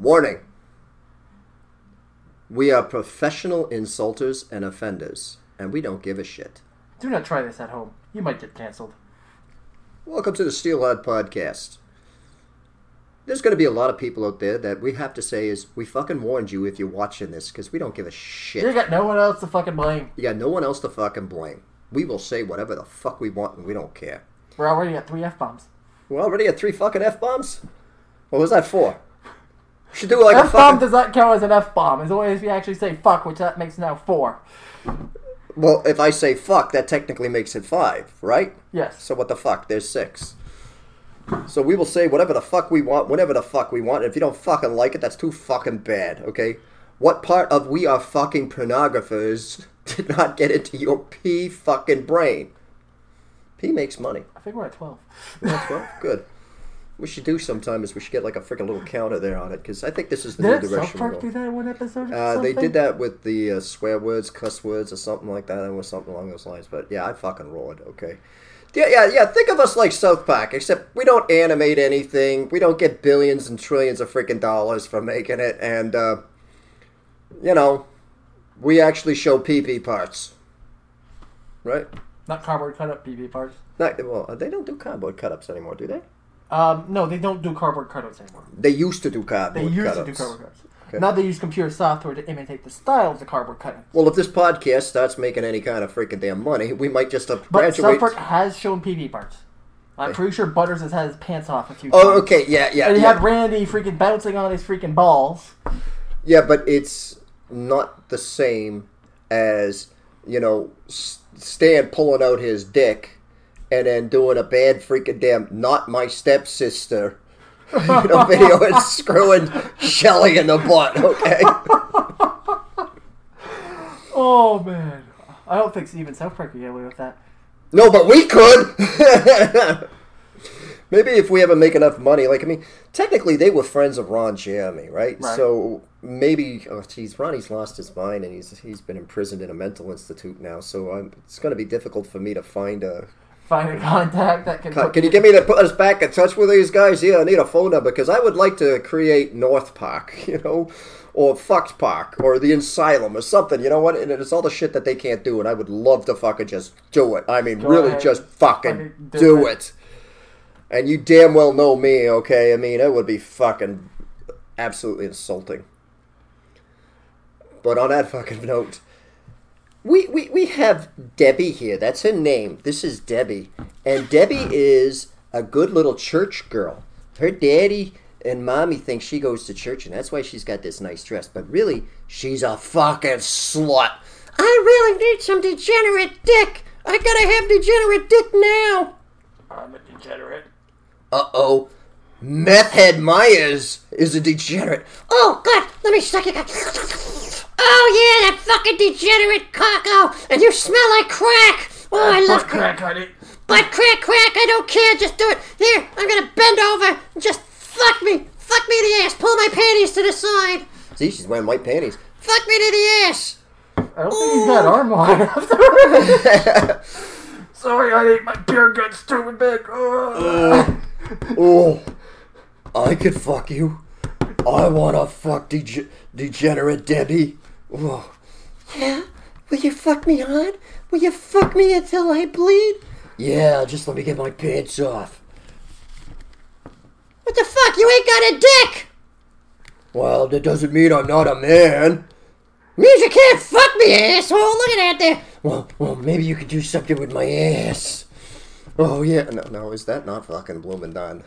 Warning. We are professional insulters and offenders, and we don't give a shit. Do not try this at home. You might get canceled. Welcome to the Steele Hard Podcast. There's going to be a lot of people out there that we have to say is we fucking warned you if you're watching this because we don't give a shit. You got no one else to fucking blame. You got no one else to fucking blame. We will say whatever the fuck we want and we don't care. We're already at three F bombs. We're already at three fucking F bombs? What was that for? Should do like a F bomb does not count as an F bomb, as long as you actually say fuck, which that makes now four. Well, if I say fuck, that technically makes it five, right? Yes. So what the fuck? There's six. So we will say whatever the fuck we want, whenever the fuck we want. And if you don't fucking like it, that's too fucking bad, okay? What part of we are fucking pornographers did not get into your pee fucking brain? Pee makes money. I think we're at 12. That's well, good. We should do sometime is we should get like a freaking little counter there on it because I think this is the new Did South direction we're Park do that in one episode? Or Uh, they did that with the uh, swear words, cuss words, or something like that, or something along those lines. But yeah, I fucking roared. Okay. Yeah, yeah, yeah. Think of us like South Park, except we don't animate anything. We don't get billions and trillions of freaking dollars for making it, and uh, you know, we actually show PP parts, right? Not cardboard cut up PP parts. Not, well, they don't do cardboard cut-ups anymore, do they? Um, no, they don't do cardboard cutouts anymore. They used to do They cardboard used to do cardboard cuts. Okay. Now they use computer software to imitate the style of the cardboard cutting. Well, if this podcast starts making any kind of freaking damn money, we might just uh, But South graduate. Park has shown PV parts. I'm pretty sure Butters has had his pants off a few times. Oh, okay, yeah, yeah, And he yeah. had Randy freaking bouncing on his freaking balls. Yeah, but it's not the same as you know S- Stan pulling out his dick and then doing a bad freaking damn not my stepsister you know video and screwing Shelly in the butt. Okay. Oh man, I don't think even South Park could get away with that. No, but we could. Maybe if we ever make enough money, like I mean, technically they were friends of Ron Jeremy, right? Right. So maybe, oh geez, Ronnie's lost his mind and he's he's been imprisoned in a mental institute now. So I'm, it's going to be difficult for me to find a. Find a contact that can. Can, can you get me to put us back in touch with these guys? Yeah, I need a phone number because I would like to create North Park, you know, or Fox Park, or the Asylum, or something. You know what? And it's all the shit that they can't do, and I would love to fucking just do it. I mean, Go really, ahead. just fucking Fucking do, do it. And you damn well know me, okay? I mean, it would be fucking absolutely insulting. But on that fucking note, we, we, we have Debbie here. That's her name. This is Debbie. And Debbie is a good little church girl. Her daddy and mommy think she goes to church, and that's why she's got this nice dress. But really, she's a fucking slut. I really need some degenerate dick. I gotta have degenerate dick now. I'm a degenerate. Uh oh. Meth head Myers is a degenerate. Oh, God, let me suck it. Oh, yeah, that fucking degenerate cocko. And you smell like crack. Oh, I love Butt crack, honey. But crack, crack, I don't care. Just do it. Here, I'm gonna bend over and just fuck me. Fuck me in the ass. Pull my panties to the side. See, she's wearing white panties. Fuck me to the ass. I don't think he's got arm wide after. Sorry, ate my beer gut's too big. Oh. Oh, I could fuck you. I wanna fuck dege- degenerate Debbie. Oh. Yeah? Will you fuck me hard? Will you fuck me until I bleed? Yeah, just let me get my pants off. What the fuck? You ain't got a dick! Well, that doesn't mean I'm not a man. Means you can't fuck me, asshole. Look at that there. Well, well, maybe you could do something with my ass. Oh yeah, no, no, is that not fucking blooming done?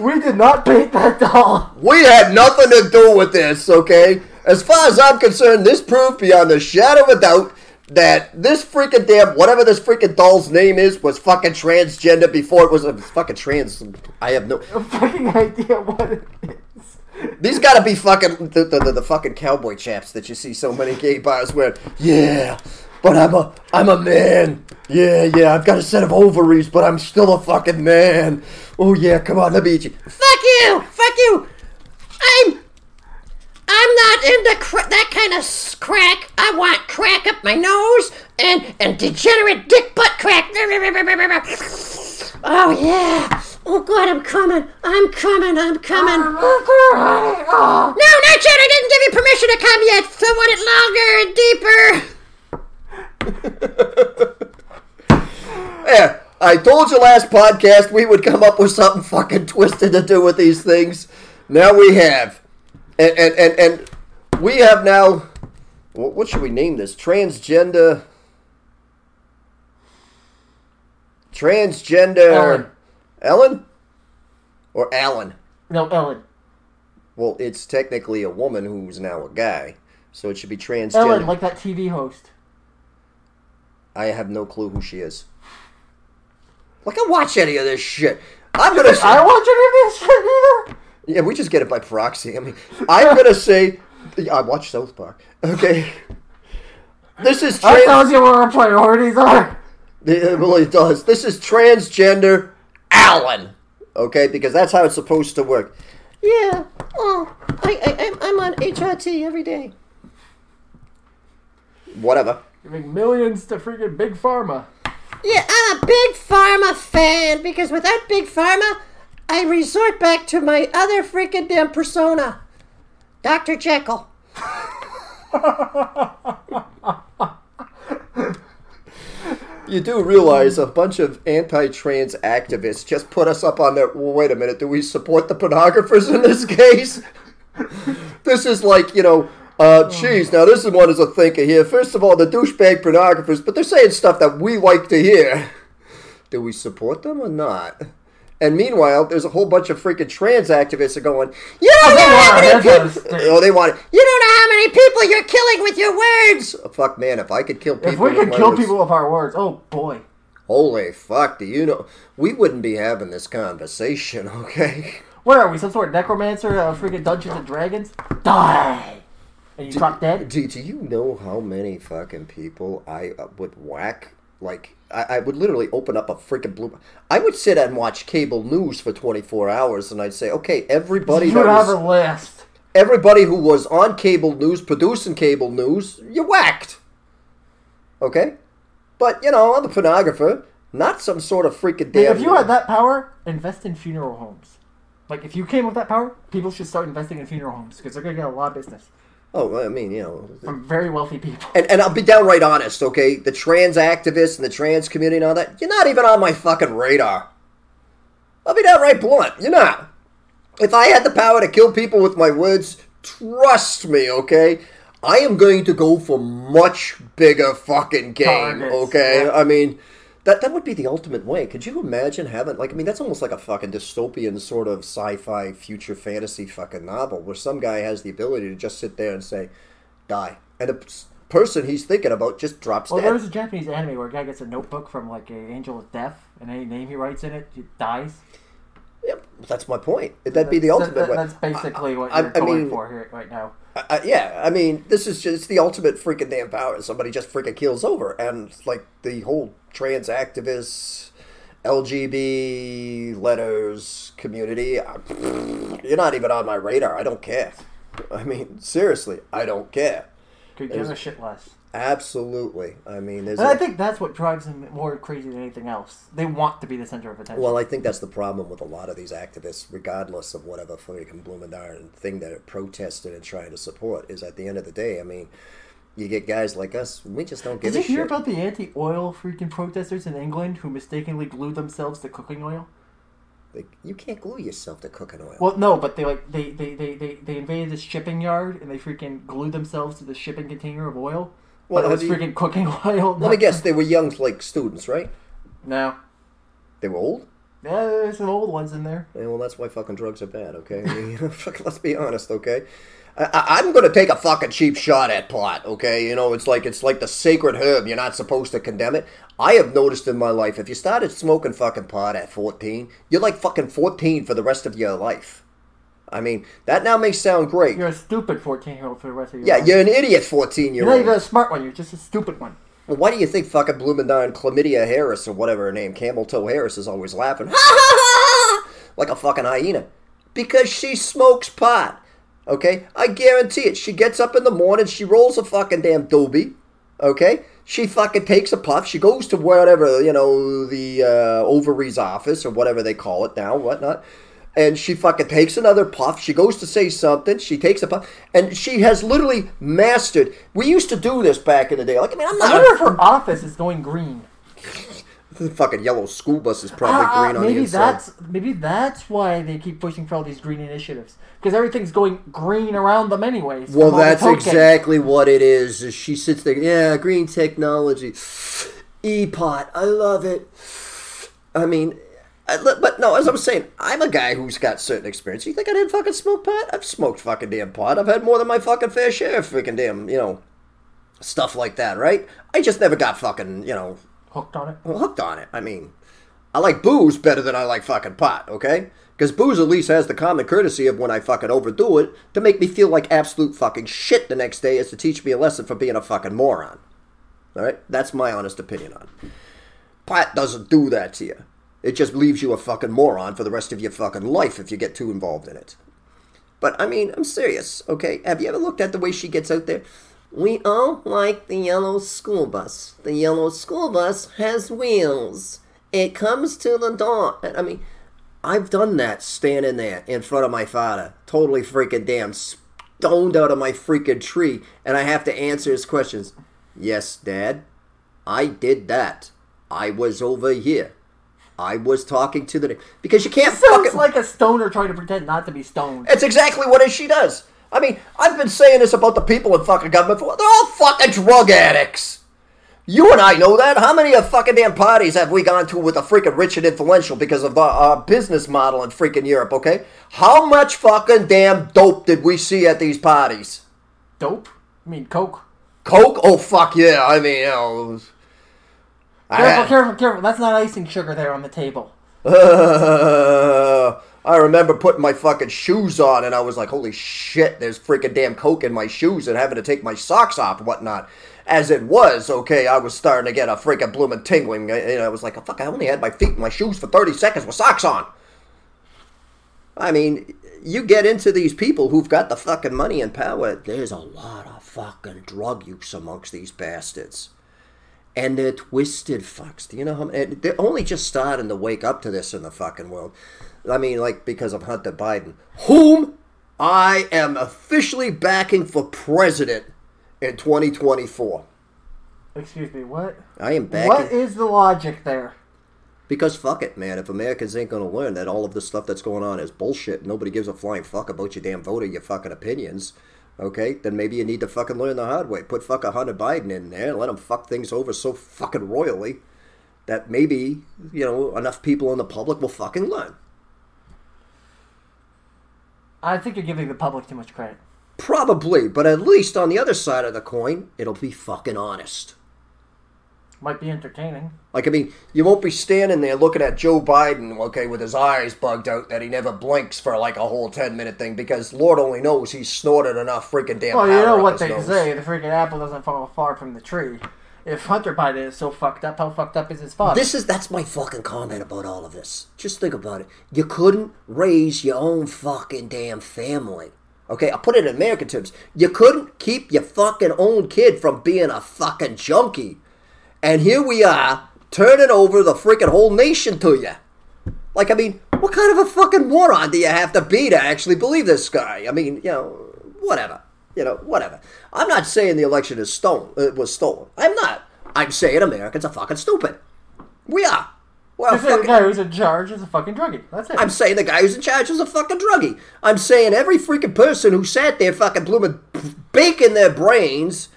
We did not paint that doll. We had nothing to do with this, okay? As far as I'm concerned, this proved beyond a shadow of a doubt that this freaking damn whatever this freaking doll's name is was fucking transgender before it was a fucking trans. I have no. A fucking idea what it is. These gotta be fucking the, the, the, the fucking cowboy chaps that you see so many gay bars wearing. Yeah, but I'm a I'm a man. Yeah, yeah, I've got a set of ovaries, but I'm still a fucking man. Oh yeah, come on, let me eat you. Fuck you, fuck you. I'm I'm not into cra- that kind of crack. I want crack up my nose and and degenerate dick butt crack. Oh yeah. Oh God, I'm coming! I'm coming! I'm coming! Oh. No, not yet! I didn't give you permission to come yet! So I want it longer and deeper! yeah, I told you last podcast we would come up with something fucking twisted to do with these things. Now we have. And, and, and, and we have now. What should we name this? Transgender. Transgender. Ellen. Ellen? Or Alan? No, Ellen. Well, it's technically a woman who's now a guy, so it should be transgender. Ellen, like that TV host. I have no clue who she is. Like, I watch any of this shit. I'm gonna. Say, I watch any of this shit either. yeah, we just get it by proxy. I mean, I'm gonna say. I watch South Park. Okay. This is That trans. tells you where our priorities are. It really does. This is transgender Alan. Okay, because that's how it's supposed to work. Yeah. Oh, I, I, I'm, I'm on HRT every day. Whatever. Giving millions to freaking Big Pharma. Yeah, I'm a big pharma fan because without big pharma, I resort back to my other freaking damn persona, Dr. Jekyll. You do realize a bunch of anti-trans activists just put us up on that. Well, wait a minute. Do we support the pornographers in this case? this is like you know. Uh, geez, now this is one is a thinker here. First of all, the douchebag pornographers, but they're saying stuff that we like to hear. Do we support them or not? And meanwhile, there's a whole bunch of freaking trans activists are going, You don't know how many our heads on a people. Oh, they want it. You don't know how many people you're killing with your words. Fuck, man, if I could kill people. If we with could my kill words- people with our words, oh boy. Holy fuck, do you know? We wouldn't be having this conversation, okay? Where are we, some sort of necromancer of freaking Dungeons and Dragons? Die! And you drop dead? Do, do you know how many fucking people I uh, would whack? Like, I, I would literally open up a freaking blue. I would sit and watch cable news for 24 hours and I'd say, okay, everybody You have a list. everybody who was on cable news, producing cable news, you whacked. Okay? But, you know, I'm a pornographer, not some sort of freaking Hey, if you had that power, invest in funeral homes. Like, if you came with that power, people should start investing in funeral homes because they're going to get a lot of business Oh, I mean, you know. from very wealthy people. And, and I'll be downright honest, okay? The trans activists and the trans community and all that, you're not even on my fucking radar. I'll be downright blunt. You're not. If I had the power to kill people with my words, trust me, okay? I am going to go for much bigger fucking game, Targets, okay? yeah. I mean, that that would be the ultimate way. Could you imagine having like I mean that's almost like a fucking dystopian sort of sci-fi future fantasy fucking novel where some guy has the ability to just sit there and say, "Die," and the person he's thinking about just drops Well, dead. there was a Japanese anime where a guy gets a notebook from, like, a Angel of Death, and any name he writes in it, he dies. Yep, that's my point. That'd be the ultimate that- way. That's basically what I- you're I going mean- for here right now. I, I, yeah, I mean, this is just the ultimate freaking damn power. Somebody just freaking keels over, and like the whole trans activists, LGB letters community. I, you're not even on my radar. I don't care. I mean, seriously, I don't care. Could give a shit less. Absolutely. I mean, there's. And I a- think that's what drives them more crazy than anything else. They want to be the center of attention. Well, I think that's the problem with a lot of these activists, regardless of whatever freaking blooming darn thing they're protesting and trying to support. Is at the end of the day, I mean, you get guys like us. We just don't give Did you hear shit. about the anti-oil freaking protesters in England who mistakenly glued themselves to cooking oil? Like, you can't glue yourself to cooking oil. Well, no, but they like they they, they, they, they invaded this shipping yard and they freaking glued themselves to the shipping container of oil. Well, but it was you- freaking cooking oil. Let me guess. They were young, like students, right? No. They were old. Yeah, there's some old ones in there. Yeah, well, that's why fucking drugs are bad. Okay, I mean, let's be honest. Okay, I, I, I'm gonna take a fucking cheap shot at pot. Okay, you know, it's like it's like the sacred herb. You're not supposed to condemn it. I have noticed in my life, if you started smoking fucking pot at 14, you're like fucking 14 for the rest of your life. I mean, that now may sound great. You're a stupid 14 year old for the rest of your yeah, life. Yeah, you're an idiot 14 year old. You're not even a smart one. You're just a stupid one. Well, why do you think fucking darn Chlamydia Harris or whatever her name, Camel Toe Harris, is always laughing? Like a fucking hyena. Because she smokes pot. Okay? I guarantee it. She gets up in the morning, she rolls a fucking damn doobie. Okay, she fucking takes a puff. She goes to whatever you know the uh, ovaries office or whatever they call it now, whatnot. And she fucking takes another puff. She goes to say something. She takes a puff, and she has literally mastered. We used to do this back in the day. Like I mean, I'm I not. wonder if her office is going green. The fucking yellow school bus is probably Ah, green on the maybe inside. that's maybe that's why they keep pushing for all these green initiatives because everything's going green around them anyways. Well, the that's exactly what it is. is She sits there, yeah, green technology, E-pot, I love it. I mean, I, but no, as I'm saying, I'm a guy who's got certain experience. You think I didn't fucking smoke pot? I've smoked fucking damn pot. I've had more than my fucking fair share of freaking damn, you know, stuff like that, right? I just never got fucking, you know, hooked on it. hooked on it. I mean, I like booze better than I like fucking pot, okay? Because booze at least has the common courtesy of when I fucking overdo it to make me feel like absolute fucking shit the next day is to teach me a lesson for being a fucking moron. Alright? That's my honest opinion on. Pot doesn't do that to you. It just leaves you a fucking moron for the rest of your fucking life if you get too involved in it. But I mean, I'm serious, okay? Have you ever looked at the way she gets out there? We all like the yellow school bus. The yellow school bus has wheels. It comes to the door. I mean, I've done that standing there in front of my father, totally freaking damn stoned out of my freaking tree, and I have to answer his questions. Yes, Dad, I did that. I was over here. I was talking to the because you can't Sounds fucking like a stoner trying to pretend not to be stoned. it's exactly what she does. I mean, I've been saying this about the people in fucking government for they're all fucking drug addicts. You and I know that. How many of fucking damn parties have we gone to with the freaking rich and influential because of our, business model in freaking Europe? Okay, how much fucking damn dope did we see at these parties? Dope? I mean, coke. Coke? Oh fuck yeah! I mean, you know, I Careful, had- careful, careful. That's not icing sugar there on the table. Uh, I remember putting my fucking shoes on and I was like, holy shit, there's freaking damn coke in my shoes and having to take my socks off and whatnot. As it was, okay, I was starting to get a freaking blooming tingling. And I was like, fuck, I only had my feet in my shoes for 30 seconds with socks on. I mean, you get into these people who've got the fucking money and power, there's a lot of fucking drug use amongst these bastards and they're twisted fucks. Do you know how? And they're only just starting to wake up to this in the fucking world. I mean, like because of Hunter Biden, whom I am officially backing for president in 2024. Excuse me, what? I am backing What is the logic there? because fuck it, man. If Americans ain't gonna learn that all of the stuff that's going on is bullshit, nobody gives a flying fuck about your damn vote or your fucking opinions. Okay, then maybe you need to fucking learn the hard way. Put fucking Hunter Biden in there and let him fuck things over so fucking royally that maybe you know enough people in the public will fucking learn. I think you're giving the public too much credit. Probably, but at least on the other side of the coin, it'll be fucking honest. Might be entertaining. Like, I mean, you won't be standing there looking at Joe Biden, okay, with his eyes bugged out that he never blinks for like a whole 10 minute thing because Lord only knows he's snorted enough freaking damn Well, you know what they nose. say: the freaking apple doesn't fall far from the tree. If Hunter Biden is so fucked up, how fucked up is his father? This is that's my fucking comment about all of this. Just think about it. You couldn't raise your own fucking damn family. Okay, I'll put it in American terms. You couldn't keep your fucking own kid from being a fucking junkie. And here we are, turning over the freaking whole nation to you. Like, I mean, what kind of a fucking moron do you have to be to actually believe this guy? I mean, you know, whatever. You know, whatever. I'm not saying the election is stolen. It uh, was stolen. I'm not. I'm saying Americans are fucking stupid. We are. Well, the guy who's in charge is a fucking druggie. That's it. I'm saying the guy who's in charge is a fucking druggie. I'm saying every freaking person who sat there fucking blooming baking their brains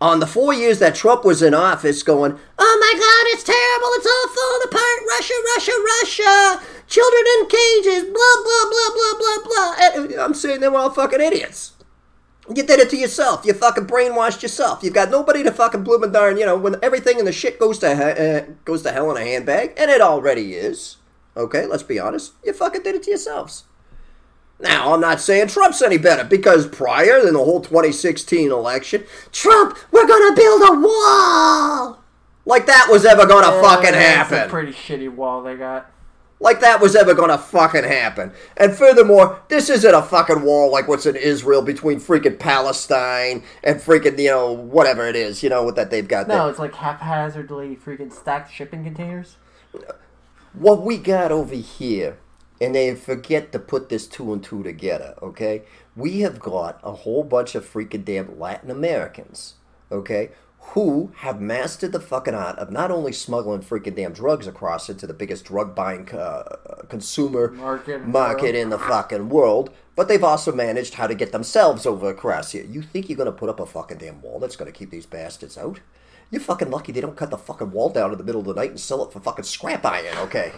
on the four years that Trump was in office going, oh my god, it's terrible, it's all falling apart, Russia, Russia, Russia, children in cages, blah, blah, blah, blah, blah, blah. Uh, I'm saying they were all fucking idiots. You did it to yourself. You fucking brainwashed yourself. You've got nobody to fucking bloom and darn. You know when everything in the shit goes to uh, goes to hell in a handbag, and it already is. Okay, let's be honest. You fucking did it to yourselves. Now I'm not saying Trump's any better because prior than the whole 2016 election, Trump, we're gonna build a wall. Like that was ever gonna Yeah, fucking happen. pretty shitty wall they got. Like that was ever gonna fucking happen. And furthermore, this isn't a fucking wall like what's in Israel between freaking Palestine and freaking, you know, whatever it is, you know, what that they've got there. No, it's like haphazardly freaking stacked shipping containers. what we got over here, and they forget to put this two and two together, okay? We have got a whole bunch of freaking damn Latin Americans, okay, who have mastered the fucking art of not only smuggling freaking damn drugs across into the biggest drug buying uh, consumer Market. market in the fucking world, but they've also managed how to get themselves over across here. You think you're gonna put up a fucking damn wall that's gonna keep these bastards out? You're fucking lucky they don't cut the fucking wall down in the middle of the night and sell it for fucking scrap iron, okay?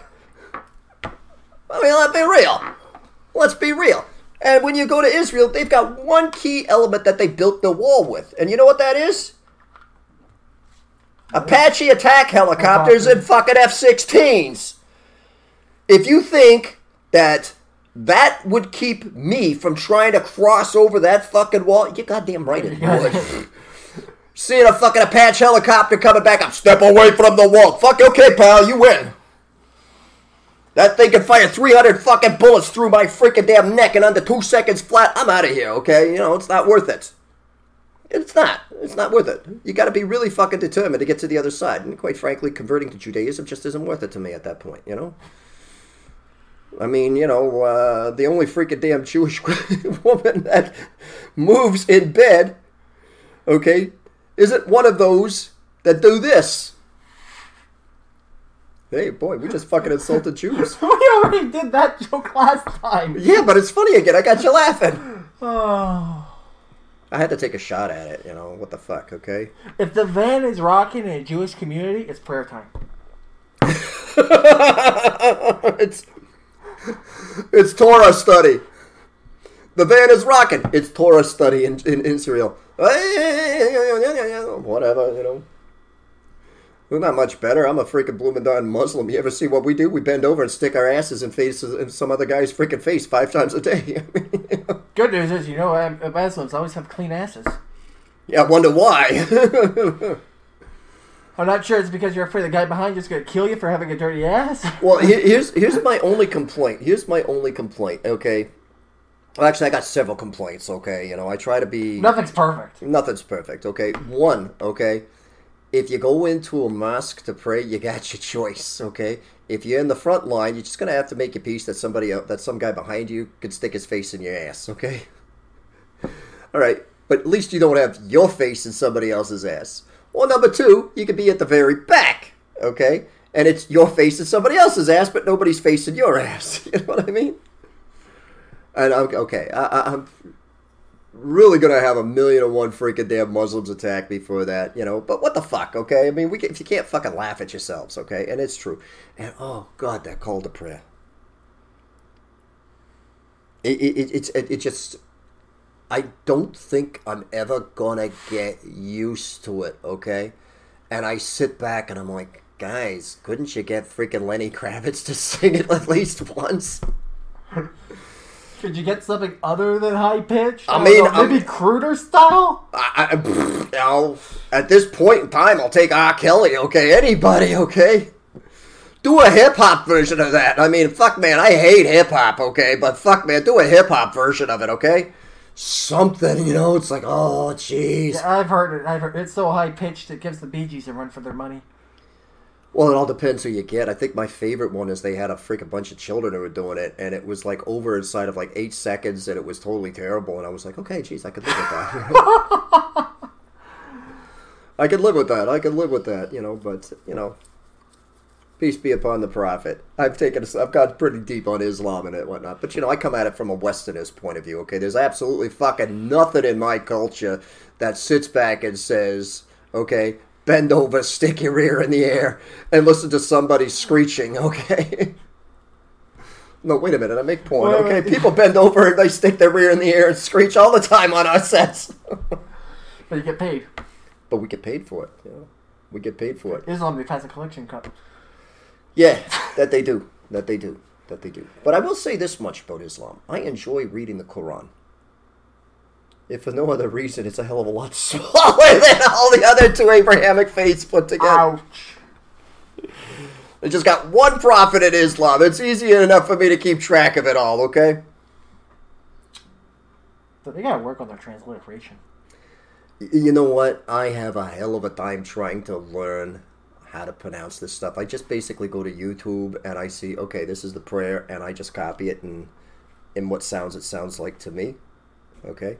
I mean, let's be real. Let's be real. And when you go to Israel, they've got one key element that they built the wall with. And you know what that is? Apache attack helicopters and fucking F 16s. If you think that that would keep me from trying to cross over that fucking wall, you're goddamn right it would. Seeing a fucking Apache helicopter coming back up, step away from the wall. Fuck, okay, pal, you win. That thing can fire 300 fucking bullets through my freaking damn neck in under two seconds flat. I'm out of here, okay? You know, it's not worth it. It's not. It's not worth it. You gotta be really fucking determined to get to the other side. And quite frankly, converting to Judaism just isn't worth it to me at that point, you know? I mean, you know, uh, the only freaking damn Jewish woman that moves in bed, okay, isn't one of those that do this. Hey, boy, we just fucking insulted Jews. we already did that joke last time. Yeah, but it's funny again. I got you laughing. Oh. I had to take a shot at it, you know. What the fuck, okay? If the van is rocking in a Jewish community, it's prayer time. it's it's Torah study. The van is rocking. It's Torah study in, in in Israel. Whatever, you know. We're not much better. I'm a freaking blooming darn Muslim. You ever see what we do? We bend over and stick our asses in faces in some other guy's freaking face five times a day. Good news is, you know, um, Muslims always have clean asses. yeah, I wonder why. I'm not sure it's because you're afraid the guy behind you is going to kill you for having a dirty ass. Well, here's here's my only complaint. Here's my only complaint. Okay. Well, actually, I got several complaints. Okay, you know, I try to be Nothing's perfect. nothing's perfect. Okay, one. Okay, if you go into a mosque to pray, you got your choice. Okay, if you're in the front line, you're just gonna have to make your peace that somebody el- that some guy behind you could stick his face in your ass. Okay. All right, but at least you don't have your face in somebody else's ass. Well, number two, you could be at the very back. Okay, and it's your face in somebody else's ass, but nobody's face in your ass. You know what I mean? And I'm okay. I, I, I'm really gonna have a million and one freaking damn Muslims attack me for that, you know. But what the fuck, okay? I mean, we can, if you can't fucking laugh at yourselves, okay? And it's true. And oh god, that call to prayer. It it, it it's it, it just. I don't think I'm ever gonna get used to it, okay? And I sit back and I'm like, guys, couldn't you get freaking Lenny Kravitz to sing it at least once? Could you get something other than high pitched? I mean, know, I'm- maybe cruder style. I, you at this point in time, I'll take R. Kelly, okay? Anybody, okay? Do a hip hop version of that. I mean, fuck, man, I hate hip hop, okay? But fuck, man, do a hip hop version of it, okay? Something, you know? It's like, oh, jeez. Yeah, I've heard it. I've heard it's so high pitched it gives the Bee Gees a run for their money. Well, it all depends who you get. I think my favorite one is they had a freaking bunch of children who were doing it, and it was like over inside of like eight seconds, and it was totally terrible. And I was like, okay, geez, I could live with that. I could live with that. I could live with that, you know. But you know, peace be upon the prophet. I've taken, I've got pretty deep on Islam and it whatnot. But you know, I come at it from a Westernist point of view. Okay, there's absolutely fucking nothing in my culture that sits back and says, okay, bend over, stick your ear in the air, and listen to somebody screeching. Okay. No, wait a minute. I make porn. Wait, Okay, people bend over and they stick their ear in the air and screech all the time on our sets. But you get paid. but we get paid for it. You know, we get paid for it. Islam they pass a collection cup. Yeah, that they do. That they do. That they do. But I will say this much about Islam. I enjoy reading the Quran. If for no other reason, it's a hell of a lot smaller than all the other two Abrahamic faiths put together. Ouch. I just got one prophet in Islam. It's easy enough for me to keep track of it all, okay? But they gotta work on their transliteration. You know what? I have a hell of a time trying to learn how to pronounce this stuff. I just basically go to YouTube and I see, okay, this is the prayer, and I just copy it and in what sounds it sounds like to me. Okay?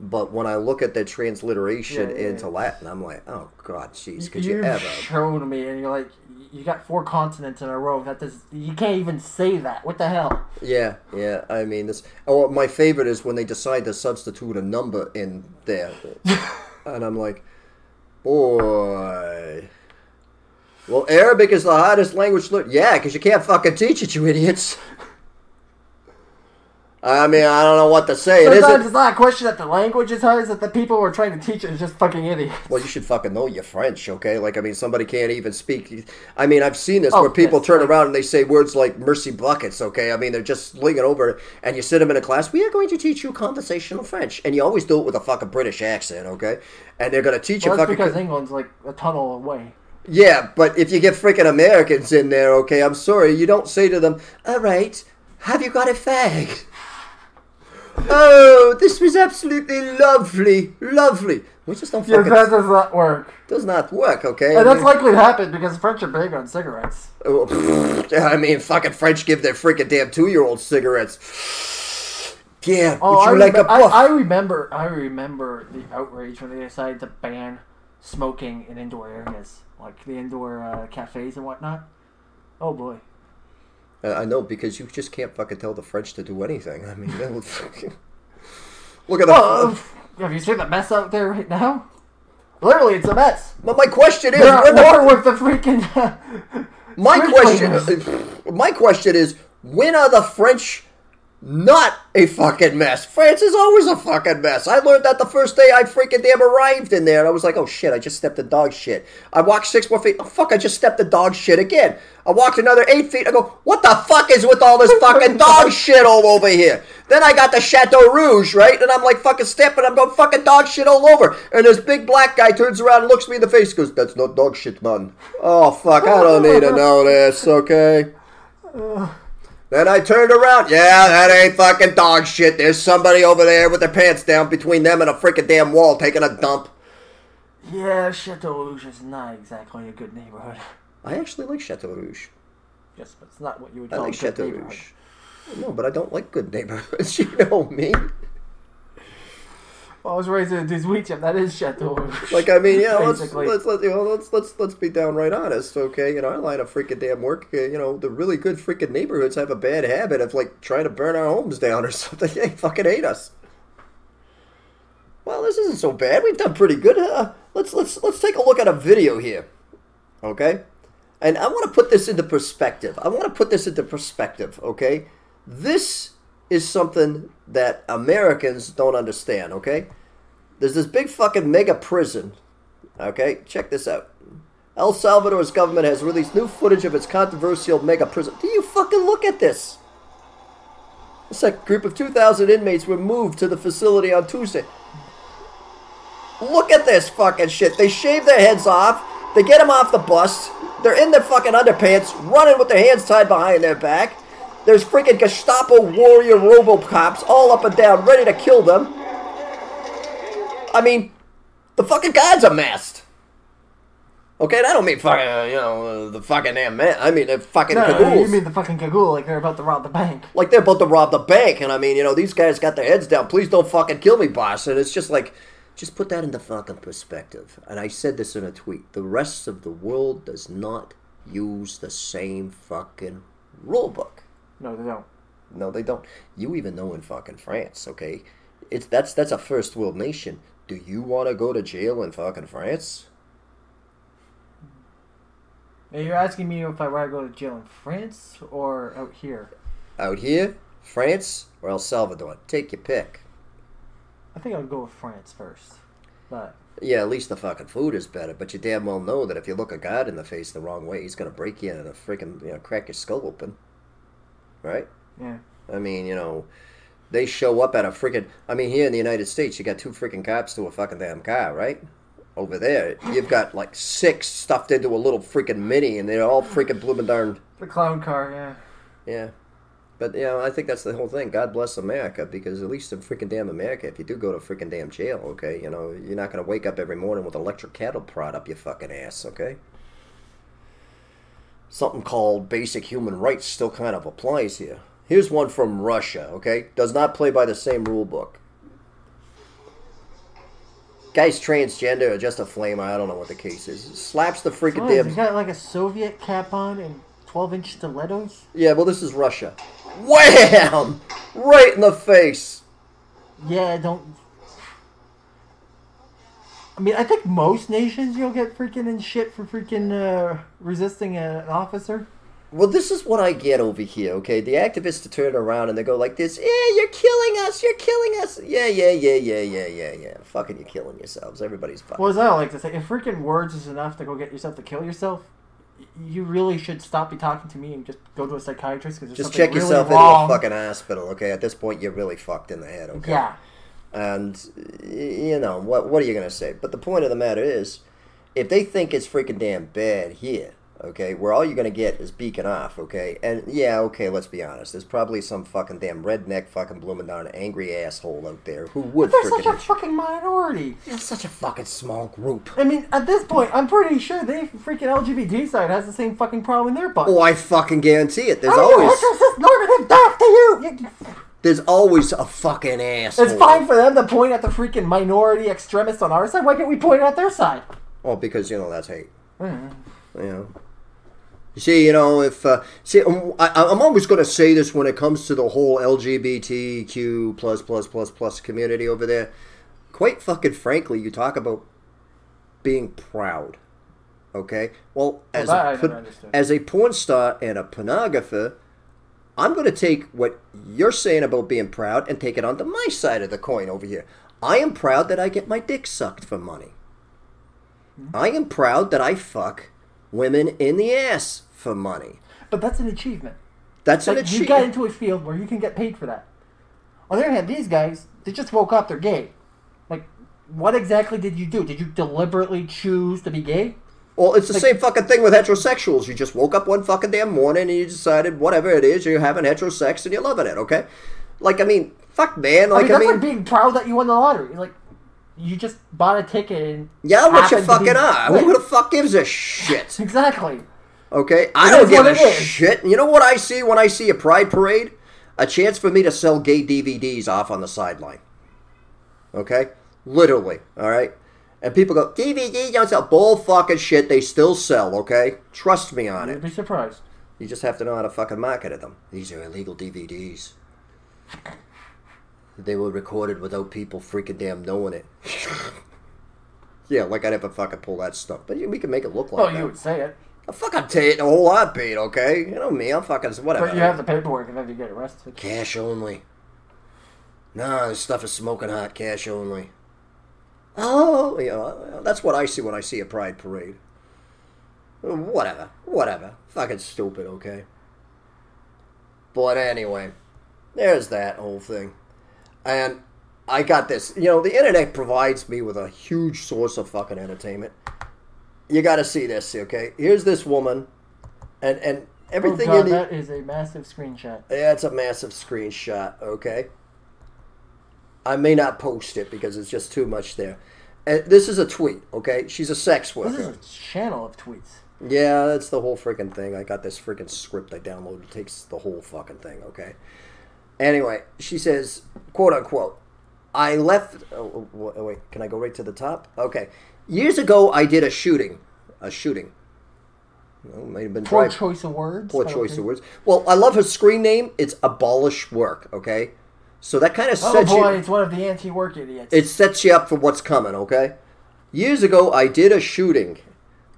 But when I look at the transliteration Yeah, yeah, into yeah. Latin, I'm like, oh god, jeez, could you You've ever? shown me, and you're like, you got four consonants in a row. That does, you can't even say that. What the hell? Yeah, yeah. I mean, this. Oh, my favorite is when they decide to substitute a number in there, and I'm like, boy. Well, Arabic is the hardest language to learn. Yeah, because you can't fucking teach it, you idiots. I mean, I don't know what to say. Sometimes isn't. it's not a question that the language is hard; it's that the people who are trying to teach it is just fucking idiots. Well, you should fucking know your French, okay? Like, I mean, somebody can't even speak. I mean, I've seen this Oh, where people yes, turn like- around and they say words like mercy buckets, okay? I mean, they're just slinging over and you sit them in a class. We are going to teach you conversational French, and you always do it with a fucking British accent, okay? And they're going to teach Well, you that's fucking. because England's like a tunnel away. Yeah, but if you get freaking Americans in there, okay, I'm sorry, you don't say to them, all right, have you got a fag? Oh, this was absolutely lovely, lovely. We just don't fucking that does not work. does not work, okay? And I that's mean- likely to happen because French are big on cigarettes. Oh, pfft, I mean, fucking French give their freaking damn two-year-olds cigarettes. Yeah, Oh, would I, you like a remem- I, puff? I remember. I remember the outrage when they decided to ban smoking in indoor areas, like the indoor uh, cafes and whatnot. Oh boy. Uh, I know because you just can't fucking tell the French to do anything. I mean, fucking- look at the. Oh, have you seen the mess out there right now? Literally, it's a mess. but my question is, They're the- with the freaking. my question, my question is, when are the French not a fucking mess? France is always a fucking mess. I learned that the first day I freaking damn arrived in there, and I was like, oh shit, I just stepped in dog shit. I walked six more feet. Oh fuck, I just stepped in dog shit again. I walked another eight feet. I go, what the fuck is with all this fucking dog shit all over here? Then I got the Chateau Rouge, right? And I'm like fucking stepping. I'm going fucking dog shit all over. And this big black guy turns around and looks me in the face. Goes, that's not dog shit, man. Oh fuck, I don't need to know this, okay? Uh, Then I turned around. Yeah, that ain't fucking dog shit. There's somebody over there with their pants down between them and a freaking damn wall taking a dump. Yeah, Chateau Rouge is not exactly a good neighborhood. I actually like Chateau Rouge. Yes, but it's not what you would I call like a good Chateau neighborhood. Rouge. No, but I don't like good neighborhoods. You know me. Well, I was raised in Dizweecham. That is Chateau Rouge. Like I mean, yeah, let's let's let you know, let's let's let's be downright honest, okay? You know, our line of freaking damn work, uh, you know, the really good freaking neighborhoods have a bad habit of like trying to burn our homes down or something. They fucking hate us. Well, this isn't so bad. We've done pretty good. Uh, let's let's let's take a look at a video here, okay? And I want to put this into perspective. I want to put this into perspective, okay? This is something that Americans don't understand, okay? There's this big fucking mega prison. Okay, check this out. El Salvador's government has released new footage of its controversial mega prison. Do you fucking look at this? It's a group of 2,000 inmates were moved to the facility on Tuesday. Look at this fucking shit. They shave their heads off. They get them off the bus. They're in their fucking underpants, running with their hands tied behind their back. There's freaking Gestapo warrior Robocops all up and down, ready to kill them. I mean, the fucking gods are masked. Okay, and I don't mean fucking, uh, you know, uh, the fucking damn man. I mean, the fucking No, cagoules. you mean the fucking cagoule, like they're about to rob the bank. like they're about to rob the bank, and I mean, you know, these guys got their heads down. Please don't fucking kill me, boss. And it's just like, just put that into fucking perspective. And I said this in a tweet. The rest of the world does not use the same fucking rule book. No, they don't. No, they don't. You even know in fucking France, okay? It's that's that's a first world nation. Do you want to go to jail in fucking France? Now, you're asking me if I want to go to jail in France or out here. Out here, France or El Salvador? Take your pick. I think I'll go with France first. But Yeah, at least the fucking food is better. But you damn well know that if you look a god in the face the wrong way, he's gonna break you in and freaking you know crack your skull open. Right? yeah, I mean, you know, they show up at a freaking. I mean, here in the United States, you got two freaking cops to a fucking damn car, right? Over there, you've got like six stuffed into a little freaking mini, and they're all freaking blooming darn. The clown car, yeah. Yeah. But, you know, I think that's the whole thing. God bless America, because at least in freaking damn America, if you do go to freaking damn jail, okay, you know, you're not going to wake up every morning with electric cattle prod up your fucking ass, okay? Something called basic human rights still kind of applies here. Here's one from Russia, okay? Does not play by the same rule book. Guy's transgender or just a flamer, I don't know what the case is. Slaps the freaking What is, damn. he got like a Soviet cap on and 12 inch stilettos? Yeah, well, this is Russia. Wham! Right in the face. Yeah, don't. I mean, I think most nations you'll get freaking in shit for freaking uh, resisting a, an officer. Well, this is what I get over here, okay? The activists to turn around and they go like this, yeah, you're killing us, you're killing us. Yeah, yeah, yeah, yeah, yeah, yeah, yeah. Fucking you're killing yourselves. Everybody's fucking. What is that I like to say? If freaking words is enough to go get yourself to kill yourself, you really should stop be talking to me and just go to a psychiatrist because Just check really yourself wrong. into a fucking hospital, okay? At this point, you're really fucked in the head, okay? Yeah. And, you know, what, what are you going to say? But the point of the matter is, if they think it's freaking damn bad here, okay, where all you're going to get is beacon off, okay? And, yeah, okay, let's be honest. There's probably some fucking damn redneck fucking blooming down angry asshole out there who would They're such a you. fucking minority. It's such a fucking small group. I mean, at this point, I'm pretty sure the freaking LGBT side has the same fucking problem in their butt. Oh, I fucking guarantee it. There's always heterosexual normative death to you. There's always a fucking asshole. It's fine for them to point at the freaking minority extremists on our side. Why can't we point at their side? Well, because you know that's hate. Mm. You know. See, you know, if uh, see, um, I, I'm always going to say this when it comes to the whole LGBTQ plus plus plus plus community over there. Quite fucking frankly, you talk about being proud. Okay, well, as that I a, never por- understood. as a porn star and a pornographer, I'm going to take what you're saying about being proud and take it onto my side of the coin over here. I am proud that I get my dick sucked for money. Hmm? I am proud that I fuck women in the ass for money. But that's an achievement. That's an Like, you got into a field where you can get paid for that. On the other hand, these guys, they just woke up, they're gay. Like, what exactly did you do? Did you deliberately choose to be gay? Well, it's the same fucking thing with heterosexuals. You just woke up one fucking damn morning and you decided whatever it is, you're having heterosex and you're loving it, okay? Like, I mean, fuck, man. I Like, mean, I mean, like being proud that you won the lottery. Like, you just bought a ticket and. yeah, what you happened to be- fucking are. Who the fuck gives a shit? Exactly. Okay, I don't give a shit. You know what I see when I see a pride parade? A chance for me to sell gay DVDs off on the sideline. Okay, literally. All right, and people go DVDs don't sell. Bull fucking shit. They still sell. Okay, trust me on it. You'd it. be surprised. You just have to know how to fucking market them. These are illegal DVDs. They were recorded without people freaking damn knowing it. yeah, like I'd ever fucking pull that stuff. But we can make it look like Well, that. you would say it. I fucking tell it a whole lot, Pete, okay? You know me, I'm fucking whatever. But you have the paperwork and then you get arrested. Cash only. Nah, this stuff is smoking hot, cash only. Oh, yeah, that's what I see when I see a pride parade. Whatever, whatever. Fucking stupid, okay? But anyway, there's that whole thing. And I got this. You know, the internet provides me with a huge source of fucking entertainment. You got to see this, okay? Here's this woman, and and Oh everything god, in the that is a massive screenshot. yeah, it's a massive screenshot, okay? I may not post it because it's just too much there. And this is a tweet, okay? She's a sex worker. This is a channel of tweets. Yeah, that's the whole freaking thing. I got this freaking script I downloaded. It takes the whole fucking thing, okay? Anyway, she says, quote unquote, I left. Oh, oh, oh, wait, can I go right to the top? Okay. Years ago, I did a shooting. A shooting. Well, might have been Poor drive- choice of words. Poor choice okay. of words. Well, I love her screen name. It's abolish work. Okay, so that kind of Oh sets boy, you. it's one of the anti-work idiots. It sets you up for what's coming. Okay. Years ago, I did a shooting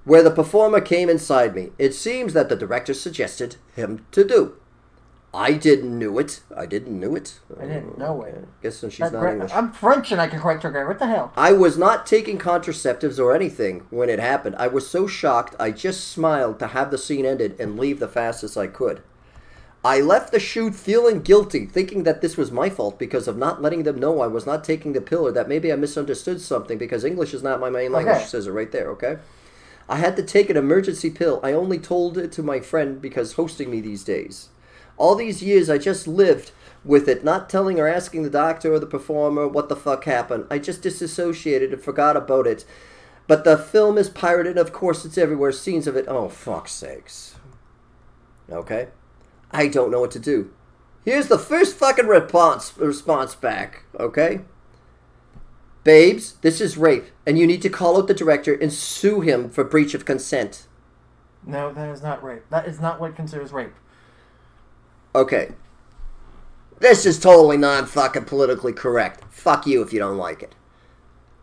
where the performer came inside me. It seems that the director suggested him to do. I didn't knew it. I didn't knew it. I didn't know it. Guess since she's That not English. I'm French and I can correct her guy. What the hell? I was not taking contraceptives or anything when it happened. I was so shocked, I just smiled to have the scene ended and leave the fastest I could. I left the shoot feeling guilty, thinking that this was my fault because of not letting them know I was not taking the pill or that maybe I misunderstood something because English is not my main language. Okay. It says it right there, okay? I had to take an emergency pill. I only told it to my friend because hosting me these days. All these years I just lived with it, not telling or asking the doctor or the performer what the fuck happened. I just disassociated and forgot about it. But the film is pirated, of course it's everywhere, scenes of it. Oh, fuck's sakes. Okay? I don't know what to do. Here's the first fucking response response back, okay? Babes, this is rape, and you need to call out the director and sue him for breach of consent. No, that is not rape. That is not what considers rape. Okay. This is totally non fucking politically correct. Fuck you if you don't like it.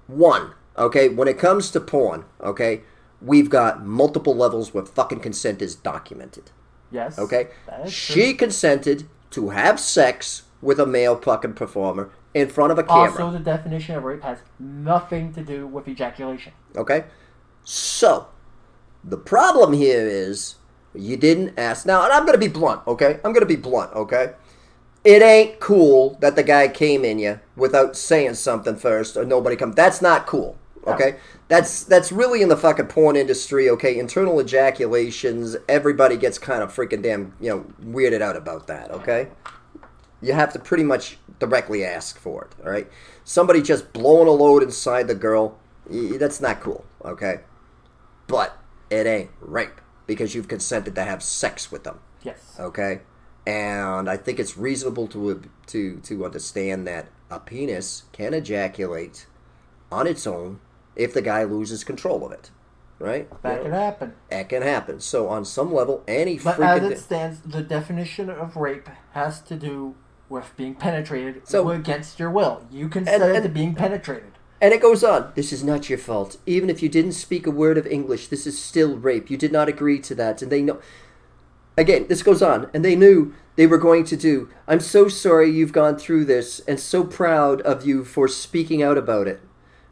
One, okay, when it comes to porn, okay, we've got multiple levels where fucking consent is documented. Yes. Okay? She consented to have sex with a male fucking performer in front of a camera. Also, the definition of rape has nothing to do with ejaculation. Okay? So, the problem here is you didn't ask. Now, and I'm going to be blunt, okay? I'm going to be blunt, okay? It ain't cool that the guy came in you without saying something first or nobody come. That's not cool, okay? That's that's really in the fucking porn industry, okay? Internal ejaculations, everybody gets kind of freaking damn, you know, weirded out about that, okay? You have to pretty much directly ask for it, all right? Somebody just blowing a load inside the girl, that's not cool, okay? But it ain't rape because you've consented to have sex with them, Yes. okay? And I think it's reasonable to to to understand that a penis can ejaculate on its own if the guy loses control of it, right? That can happen. That can happen. So on some level, any But as it stands, the definition of rape has to do with being penetrated So- against your will. You consented and- to being penetrated. And it goes on. This is not your fault. Even if you didn't speak a word of English, this is still rape. You did not agree to that. And they know. Again, this goes on. And they knew they were going to do. I'm so sorry you've gone through this and so proud of you for speaking out about it.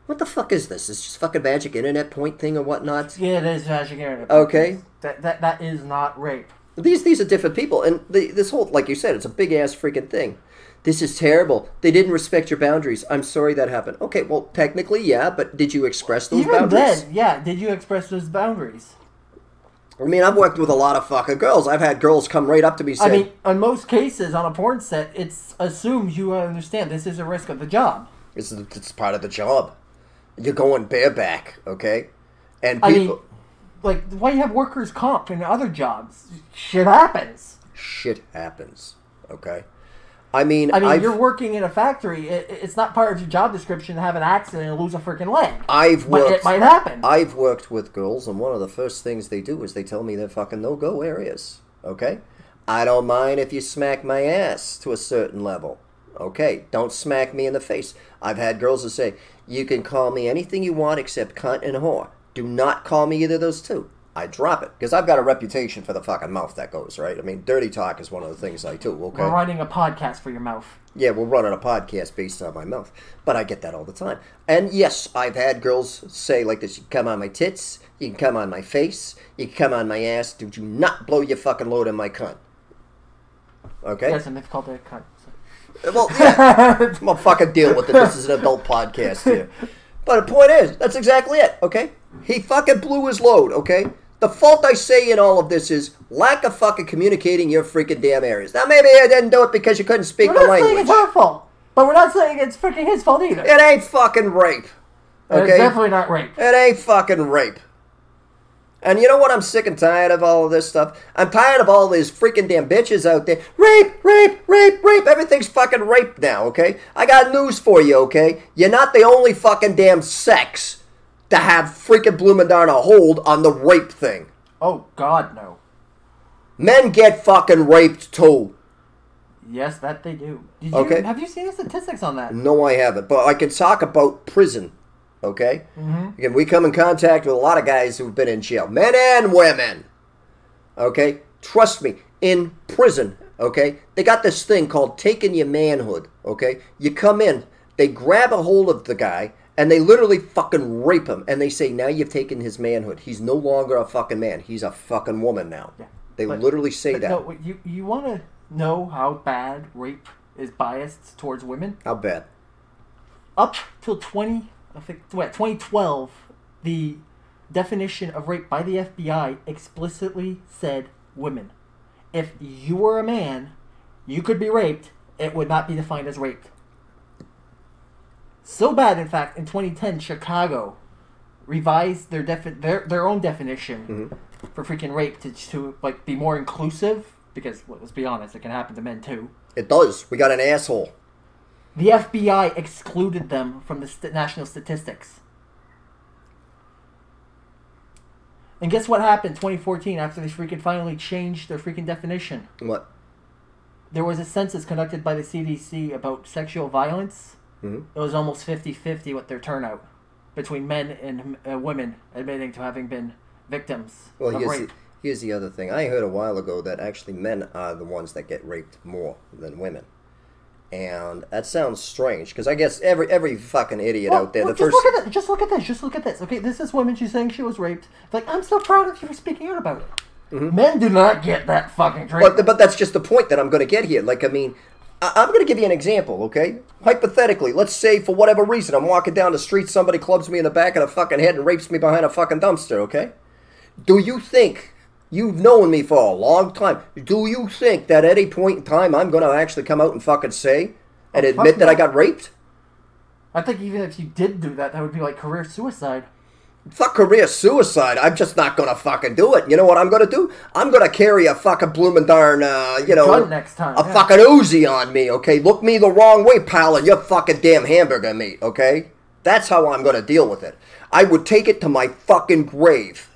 What the fuck is this? Is just fucking magic internet point thing or whatnot? Yeah, it is magic internet. Okay. That, that, that is not rape. These these are different people, and the, this whole, like you said, it's a big ass freaking thing. This is terrible. They didn't respect your boundaries. I'm sorry that happened. Okay, well, technically, yeah, but did you express those Even boundaries? then, yeah, did you express those boundaries? I mean, I've worked with a lot of fucking girls. I've had girls come right up to me I saying, mean, in most cases on a porn set, it's assumed you understand this is a risk of the job. it's, it's part of the job. You're going bareback, okay? And I people, mean, like, why you have workers' comp in other jobs? Shit happens. shit happens, okay? I mean, I mean, I've, you're working in a factory. It, it's not part of your job description to have an accident and lose a freaking leg. I've but worked. it might happen. I've worked with girls, and one of the first things they do is they tell me they're fucking no go areas. Okay? I don't mind if you smack my ass to a certain level. Okay? Don't smack me in the face. I've had girls that say, you can call me anything you want except cunt and whore. Do not call me either of those two. I drop it because I've got a reputation for the fucking mouth that goes right. I mean, dirty talk is one of the things I do. Okay, We're writing a podcast for your mouth. yeah, we're running a podcast based on my mouth. But I get that all the time. And yes, I've had girls say like this, you can come on my tits, you can come on my face, you can come on my ass, do you not blow your fucking load in my cunt. Okay? Yes, and they've called it a cunt. Well, yeah. well, fucking deal with it. This is an adult podcast here. But the point is, that's exactly it, okay? He fucking blew his load, okay? The fault I say in all of this is lack of fucking communicating your freaking damn areas. Now, maybe I didn't do it because you couldn't speak We're the not saying language. it's her fault, but we're not saying it's freaking his fault either. It ain't fucking rape. Okay? It's definitely not rape. It ain't fucking rape. And you know what? I'm sick and tired of all of this stuff. I'm tired of all these freaking damn bitches out there. Rape, rape, rape, rape. Everything's fucking rape now, okay? I got news for you, okay? You're not the only fucking damn sex to have freaking blooming darn a hold on the rape thing. Oh God, no. Men get fucking raped too. Yes, that they do. Did you, Okay. Have you seen the statistics on that? No, I haven't. But I can talk about prison. Okay. Mm-hmm. Again, we come in contact with a lot of guys who've been in jail, men and women. Okay. Trust me, in prison. Okay, they got this thing called taking your manhood. Okay, you come in, they grab a hold of the guy. And they literally fucking rape him, and they say, "Now you've taken his manhood. He's no longer a fucking man. He's a fucking woman now." Yeah. They But- literally say that. No, you you want to know how bad rape is biased towards women? How bad? Up till 20, I think, what, 2012, the definition of rape by the FBI explicitly said women. If you were a man, you could be raped, it would not be defined as rape. So bad, in fact, in 2010, Chicago revised their defi- their their own definition mm-hmm. for freaking rape to, to like be more inclusive because let's be honest, it can happen to men too. It does. We got an asshole. The FBI excluded them from the st- national statistics. And guess what happened 2014 after they freaking finally changed their freaking definition? What? There was a census conducted by the CDC about sexual violence. Mhm. It was almost 50 50 with their turnout between men and uh, women admitting to having been victims Well, of here's the, here's the other thing. I heard a while ago that actually men are the ones that get raped more than women. And that sounds strange because I guess every every fucking idiot Well, out there, well, the just first. look at that. Just look at this. Just look at this. Okay, this is women. She's saying she was raped. Like, I'm so proud of you for speaking out about it. Men do not get that fucking treatment. Mm-hmm. But, but that's just the point that I'm going to get here. Like, I mean, I, I'm going to give you an example, okay? Hypothetically, let's say for whatever reason I'm walking down the street, somebody clubs me in the back of the fucking head and rapes me behind a fucking dumpster, okay? Do you think, you've known me for a long time, do you think that at any point in time I'm going to actually come out and fucking say and Oh, admit that I got raped? I think even if you did do that, that would be like career suicide. Fuck career suicide. I'm just not gonna fucking do it. You know what I'm gonna do? I'm gonna carry a fucking bloomin' darn, uh, you know, Gun next time, a yeah. fucking Uzi on me. Okay, look me the wrong way, pal, and you're fucking damn hamburger meat. Okay, that's how I'm gonna deal with it. I would take it to my fucking grave.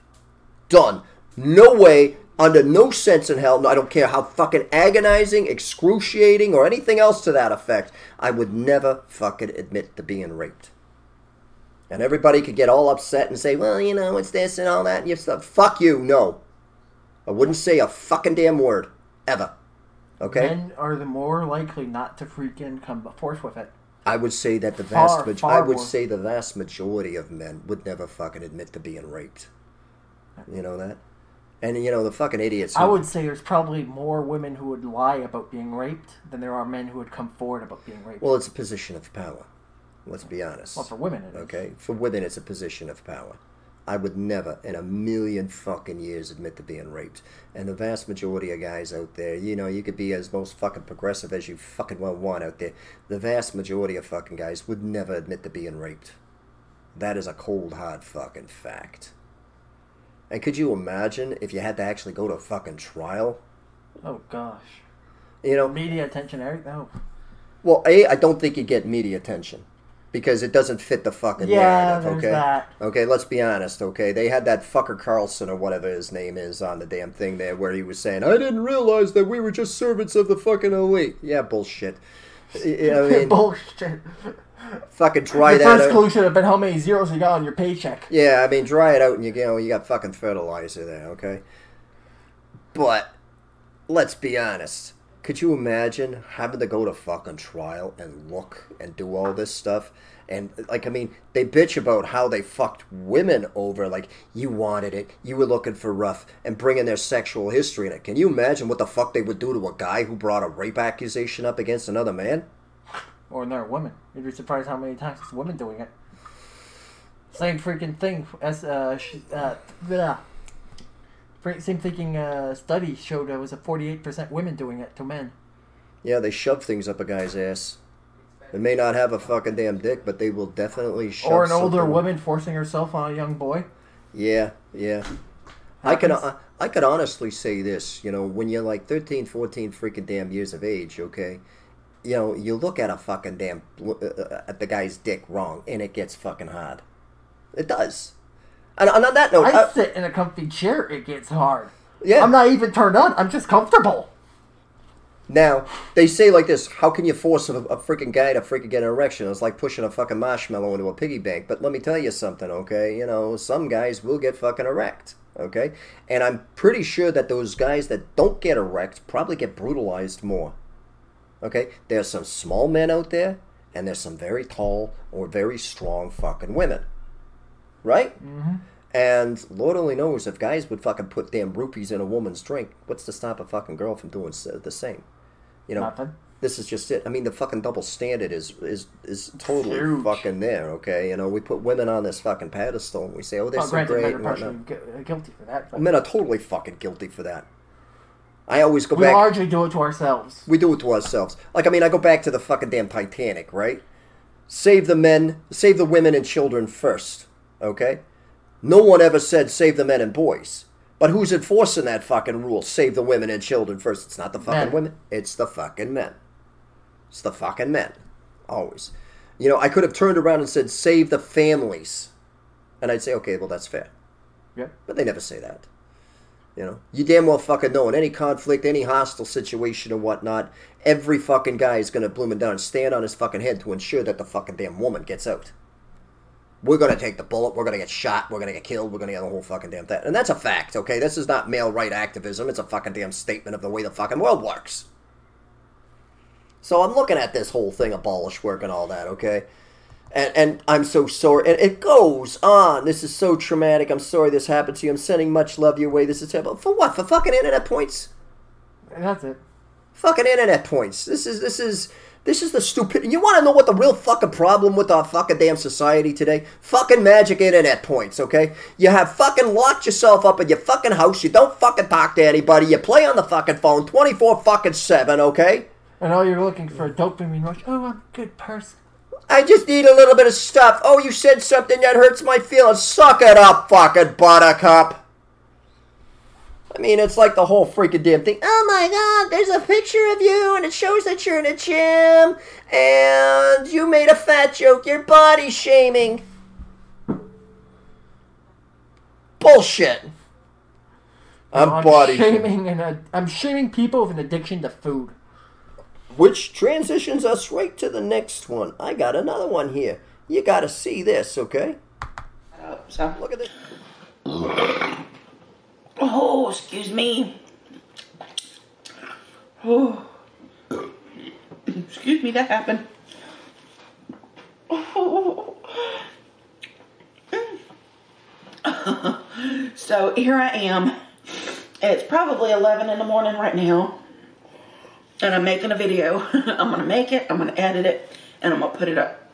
Done. No way. Under no sense in hell. no, I don't care how fucking agonizing, excruciating, or anything else to that effect. I would never fucking admit to being raped. And everybody could get all upset and say, well, you know, it's this and all that and your stuff. Fuck you, no. I wouldn't say a fucking damn word. Ever. Okay? Men are the more likely not to freaking come forth with it. I would say that the Far, vast far I would more. say the vast majority of men would never fucking admit to being raped. You know that? And you know the fucking idiots. I would say there's probably more women who would lie about being raped than there are men who would come forward about being raped. Well, it's a position of power. Let's be honest. Well, for women, it is. Okay, for women, it's a position of power. I would never, in a million fucking years, admit to being raped. And the vast majority of guys out there, you know, you could be as most fucking progressive as you fucking well want out there. The vast majority of fucking guys would never admit to being raped. That is a cold, hard fucking fact. And could you imagine if you had to actually go to a fucking trial? Oh gosh. You know, Media attention, Eric. No. Well, A, I don't think you get media attention because it doesn't fit the fucking Yeah, narrative. Okay, that. okay. Let's be honest. Okay, they had that fucker Carlson or whatever his name is on the damn thing there, where he was saying, "I didn't realize that we were just servants of the fucking elite." Yeah, bullshit. I mean, Bullshit. Fucking dry the that first out. clue should have been how many zeros you got on your paycheck. Yeah, I mean, dry it out and you, you know you got fucking fertilizer there. Okay, but let's be honest. Could you imagine having to go to fucking trial and look and do all this stuff? And like, I mean, they bitch about how they fucked women over. Like, you wanted it, you were looking for rough, and bringing their sexual history in it. Can you imagine what the fuck they would do to a guy who brought a rape accusation up against another man? Or another woman. You'd be surprised how many times it's women doing it. Same freaking thing as uh, sh- uh blah. Same thinking uh, study showed it was a 48% women doing it to men. Yeah, they shove things up a guy's ass. They may not have a fucking damn dick, but they will definitely shove. or an older something- woman forcing herself on a young boy. Yeah, yeah. I can I, I could honestly say this, you know, when you're like 13, 14 freaking damn years of age, okay? You know, you look at a fucking damn uh, uh, at the guy's dick wrong and it gets fucking hard. It does. And, and on that note, I I- sit in a comfy chair, it gets hard. Yeah. I'm not even turned on, I'm just comfortable. Now, they say like this, how can you force a, a freaking guy to freaking get an erection? It's like pushing a fucking marshmallow into a piggy bank. But let me tell you something, okay? You know, some guys will get fucking erect, okay? And I'm pretty sure that those guys that don't get erect probably get brutalized more. Okay? There's some small men out there, and there's some very tall or very strong fucking women. Right? Mm-hmm. And Lord only knows if guys would fucking put damn roofies in a woman's drink, what's to stop a fucking girl from doing the same? You know, Nothing. this is just it. I mean, the fucking double standard is is is totally Huge. fucking there. Okay, you know, we put women on this fucking pedestal and we say, oh, they're Well, so granted, great. men are partially gu- guilty for that. But Men are totally fucking guilty for that. I always go we back. largely do it to ourselves. We do it to ourselves. Like, I mean, I go back to the fucking damn Titanic, right? Save the men, save the women and children first, okay? No one ever said save the men and boys. But who's enforcing that fucking rule? Save the women and children first. It's not the fucking Men. women, it's the fucking men. It's the fucking men. Always. You know, I could have turned around and said save the families. And I'd say, okay, well, that's fair. Yep. But they never say that. You know, you damn well fucking know in any conflict, any hostile situation or whatnot, every fucking guy is gonna bloom and down and stand on his fucking head to ensure that the fucking damn woman gets out. We're gonna take the bullet. We're gonna get shot. We're gonna get killed. We're gonna get the whole fucking damn thing. And that's a fact, okay? This is not male right activism. It's a fucking damn statement of the way the fucking world works. So I'm looking at this whole thing, abolish work and all that, okay? And, and I'm so sorry. And it goes on. This is so traumatic. I'm sorry this happened to you. I'm sending much love your way. This is terrible. For what? For fucking internet points? That's it. Fucking internet points. This is this is this is the stupid. You want to know what the real fucking problem with our fucking damn society today? Fucking magic internet points. Okay, you have fucking locked yourself up in your fucking house. You don't fucking talk to anybody. You play on the fucking phone twenty four fucking seven. Okay. And all you're looking for a dopamine rush. Oh, I'm a good person. I just need a little bit of stuff. Oh, you said something that hurts my feelings. Suck it up, fucking buttercup. I mean, it's like the whole freaking damn thing. Oh my god, there's a picture of you, and it shows that you're in a gym, and you made a fat joke. You're body shaming. Bullshit. I'm, I'm body shaming and I'm shaming people with an addiction to food. Which transitions us right to the next one. I got another one here. You gotta see this, okay? Oh, so, Look at this. oh, excuse me. Oh, excuse me, that happened. Oh. so here I am. It's probably 11 in the morning right now. And I'm making a video. I'm going to make it, I'm going to edit it, and I'm going to put it up.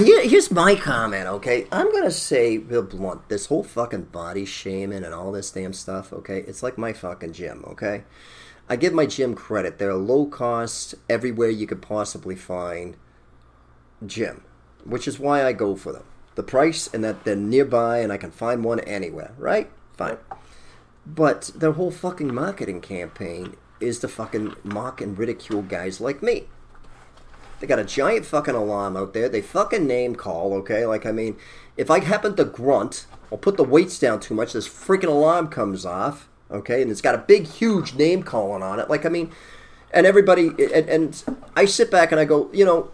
Uh, here, here's my comment, okay? I'm gonna say real blunt. This whole fucking body shaming and all this damn stuff, okay? It's like my fucking gym, okay? I give my gym credit. They're low cost, everywhere you could possibly find gym, which is why I go for them. The price and that they're nearby and I can find one anywhere, right? Fine. But their whole fucking marketing campaign is to fucking mock and ridicule guys like me. They got a giant fucking alarm out there. They fucking name call, okay? Like, I mean, if I happen to grunt or put the weights down too much, this freaking alarm comes off, okay? And it's got a big, huge name calling on it. Like, I mean, and everybody, and, and I sit back and I go, you know,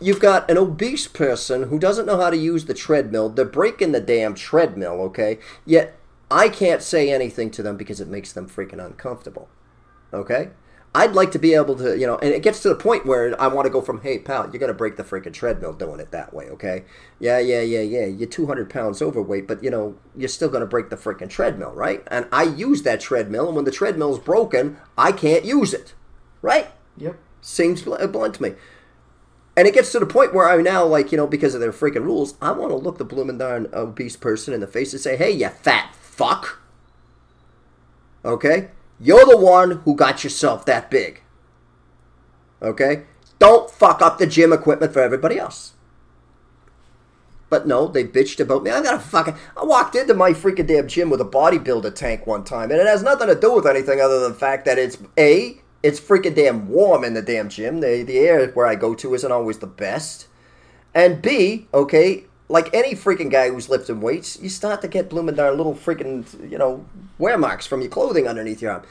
you've got an obese person who doesn't know how to use the treadmill. They're breaking the damn treadmill, okay? Yet I can't say anything to them because it makes them freaking uncomfortable. Okay? I'd like to be able to, you know, and it gets to the point where I want to go from, hey, pal, you're going to break the freaking treadmill doing it that way, okay? Yeah, yeah, yeah, yeah. You're 200 pounds overweight, but, you know, you're still going to break the freaking treadmill, right? And I use that treadmill, and when the treadmill's broken, I can't use it, right? Yep. Seems bl- uh, blunt to me. And it gets to the point where I now, like, you know, because of their freaking rules, I want to look the blooming darn obese person in the face and say, hey, you fat fuck. Okay? You're the one who got yourself that big. Okay? Don't fuck up the gym equipment for everybody else. But no, they bitched about me. I got a fucking. I walked into my freaking damn gym with a bodybuilder tank one time, and it has nothing to do with anything other than the fact that it's a. It's freaking damn warm in the damn gym. The the air where I go to isn't always the best. And B, okay, like any freaking guy who's lifting weights, you start to get blooming darn little freaking, you know, wear marks from your clothing underneath your arm.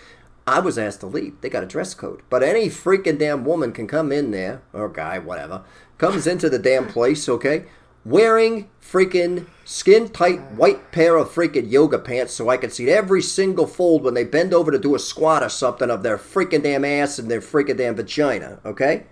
I was asked to leave. They got a dress code. But any freaking damn woman can come in there, or guy, whatever, comes into the damn place, okay, wearing freaking skin tight white pair of freaking yoga pants so I can see every single fold when they bend over to do a squat or something of their freaking damn ass and their freaking damn vagina, okay?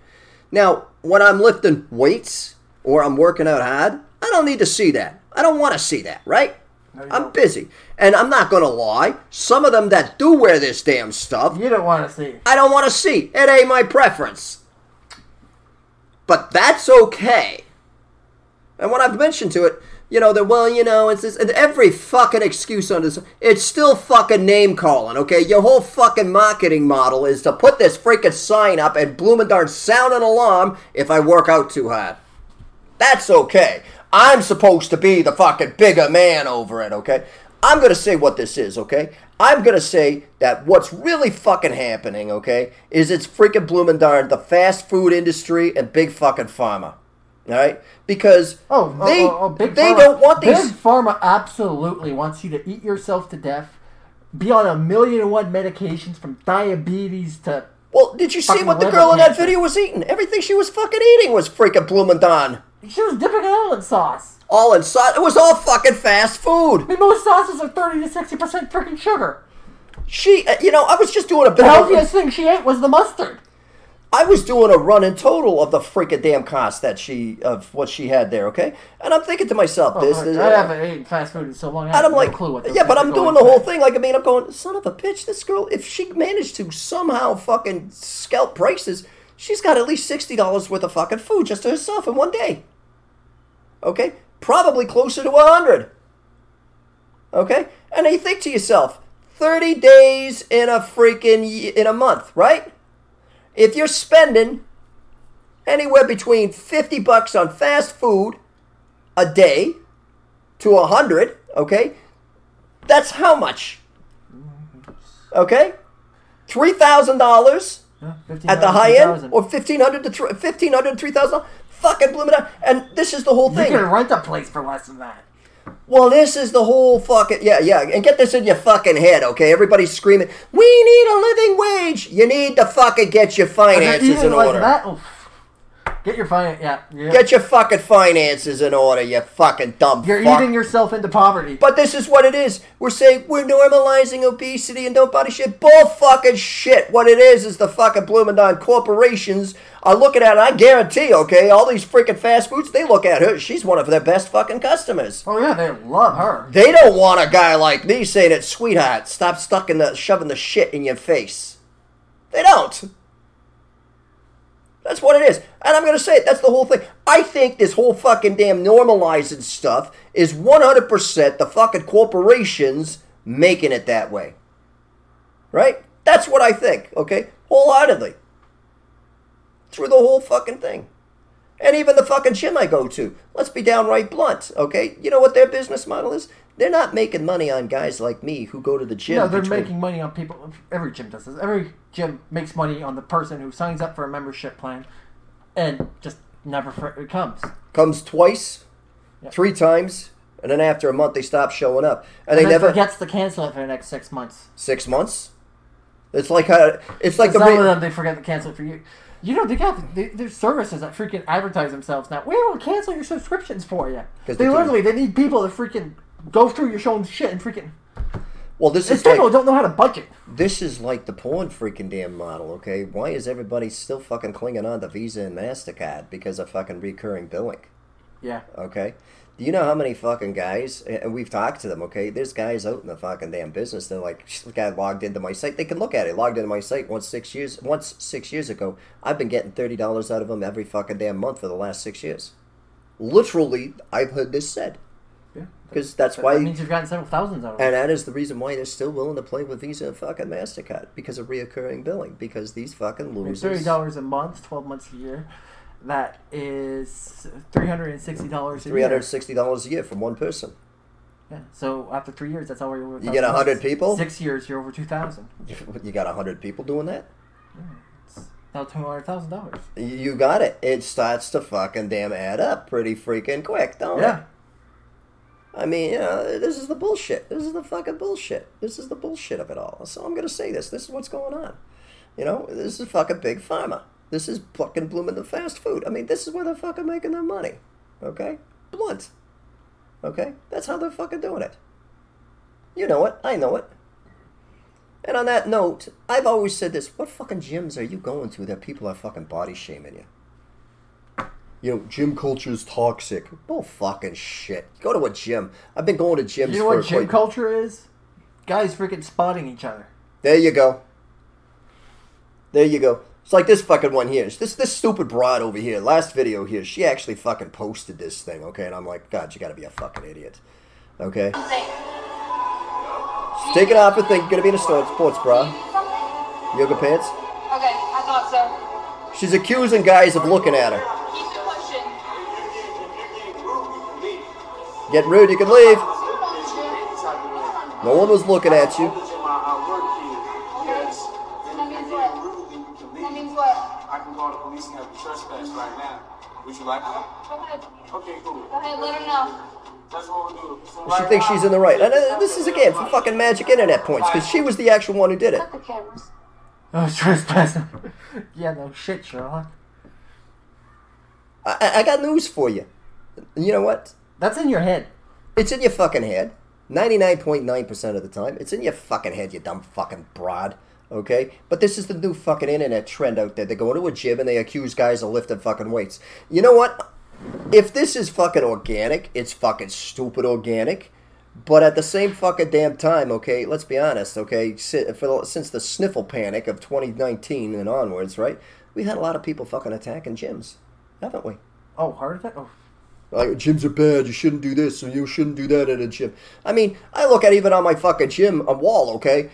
Now, when I'm lifting weights or I'm working out hard, I don't need to see that. I don't want to see that, right? No, I'm don't. busy. And I'm not going to lie. Some of them that do wear this damn stuff, You don't want to see. I don't want to see. It ain't my preference. But that's okay. And when I've mentioned to it, you know, that, well, you know, it's this, and every fucking excuse on this, it's still fucking name calling, okay? Your whole fucking marketing model is to put this freaking sign up and Bloomingdale sound an alarm if I work out too hard. That's okay. I'm supposed to be the fucking bigger man over it, okay? I'm going to say what this is, okay? I'm going to say that what's really fucking happening, okay, is it's freaking blooming darn the fast food industry, and big fucking pharma. All right? Because Oh, oh, they, oh, oh, big they pharma, don't want these. Big pharma absolutely wants you to eat yourself to death, be on a million and one medications from diabetes to. Well, did you see what the girl in that video was eating? Everything she was fucking eating was freaking Bloomingdale. She was dipping it all in sauce. All in sauce. It was all fucking fast food. I mean, most sauces are 30 to 60% freaking sugar. She, uh, you know, I was just doing a bit The healthiest thing she ate was the mustard. I was doing a run in total of the freaking damn cost that she of what she had there, okay? And I'm thinking to myself, this, Oh, this, I haven't eaten fast food in so long. I and have I'm no like, clue what those yeah, but I'm doing the whole thing. Like, I mean, I'm going, son of a bitch, this girl, if she managed to somehow fucking scalp prices, she's got at least sixty dollars worth of fucking food just to herself in one day. Okay, probably closer to a hundred. Okay, and you think to yourself, thirty days in a freaking in a month, right? If you're spending anywhere between 50 bucks on fast food a day to a 100 okay? That's how much okay? $3000 Yeah, at the $1,500, high end or 1500 to thr- 1500 3000 fucking blooming out and this is the whole thing. You can rent a place for less than that. well, this is the whole fucking yeah, yeah, and get this in your fucking head, okay? Everybody's screaming, "We need a living wage." You need to fucking get your finances in like order. that. Get your finance. Yeah, yeah. Get your fucking finances in order, you fucking dumb You're fuck. eating yourself into poverty. But this is what it is. We're saying we're normalizing obesity and don't body shit. Bull fucking shit. What it is is the fucking Bloomingdale corporations are looking at it. I guarantee, okay, all these freaking fast foods, they look at her. She's one of their best fucking customers. oh yeah, they love her. They don't want a guy like me saying that, sweetheart, stop stuck in the shoving the shit in your face. They don't. That's what it is. And I'm going to say it. That's the whole thing. I think this whole fucking damn normalizing stuff is 100% the fucking corporations making it that way. Right? That's what I think, okay? Wholeheartedly. Through the whole fucking thing. And even the fucking gym I go to. Let's be downright blunt, okay? You know what their business model is? They're not making money on guys like me who go to the gym. No, they're between- making money on people. Every gym does this. Every gym makes money on the person who signs up for a membership plan and just never it comes. comes twice, Yeah. three times, and then after a month they stop showing up, and, And they never forgets to cancel it for the next six months. six months. It's like how it's like Some re- of them they forget to cancel it for you. You know they got they, there's services that freaking advertise themselves now. We will cancel your subscriptions for you. They they literally they need people to freaking go through your showing shit and freaking. well. This is like people who don't know how to budget. this is like the porn freaking damn model. Okay, why is everybody still fucking clinging on to Visa and Mastercard because of fucking recurring billing? Yeah. Okay. Do you know how many fucking guys, and we've talked to them, okay? There's guys out in the fucking damn business. They're like, the guy logged into my site. They can look at it. Logged into my site once six years, once six years ago. I've been getting thirty dollars out of them every fucking damn month for the last six years. Literally, I've heard this said. Because that's That why, means you've gotten several thousands out of it. and that is the reason why they're still willing to play with Visa and fucking Mastercard because of reoccurring billing. Because these fucking losers. Thirty dollars a month, twelve months a year. That is three hundred and sixty dollars a Three hundred year. sixty dollars a year from one person. Yeah. So after three years, that's all you're over. You get 100 people? Six years, you're over two thousand. You got hundred people doing that. Now two hundred thousand dollars. You got it. It starts to fucking damn add up pretty freaking quick, don't it? Yeah. it? I mean, you know, this is the bullshit. This is the fucking bullshit. This is the bullshit of it all. So I'm gonna say this. This is what's going on. You know, this is fucking big pharma. This is fucking blooming the fast food. I mean, this is where they're fucking making their money. Okay? Blunt. Okay? That's how they're fucking doing it. You know it. I know it. And on that note, I've always said this: What fucking gyms are you going to that people are fucking body shaming you? You know, gym culture is toxic. Bull fucking shit. Go to a gym. I've been going to gyms You know for what gym quite- culture is? Guys freaking spotting each other. There you go. There you go. It's like this fucking one here. It's This this stupid broad over here. Last video here, she actually fucking posted this thing. Okay, and I'm like, God, you got to be a fucking idiot. Okay. She's taking off her thing. Gonna be in a store, sports bra, yoga pants. Okay, I thought so. She's accusing guys of looking at her. Getting rude, you can leave. No one was looking at you. Okay. That means what? That means what? I can call the police and have you trespass right now. Would you like that? Go ahead. Okay, cool. Go ahead, let him know. That's what we'll do. So She thinks she's in the right. And uh, this is again for fucking magic internet points because she was the actual one who did it. Cut the cameras. Oh, trespassing. yeah, no shit, Sherlock. I, I- I got news for you. You know what? That's in your head. It's in your fucking head. 99.9% of the time. It's in your fucking head, you dumb fucking broad. Okay? But this is the new fucking internet trend out there. They go into a gym and they accuse guys of lifting fucking weights. You know what? If this is fucking organic, it's fucking stupid organic. But at the same fucking damn time, okay, let's be honest, okay, si- for the, since the sniffle panic of 2019 and onwards, right, we had a lot of people fucking attacking gyms, haven't we? Oh, heart attack? Oh, Like gyms are bad. You shouldn't do this, or you shouldn't do that at a gym. I mean, I look at even on my fucking gym a wall. Okay,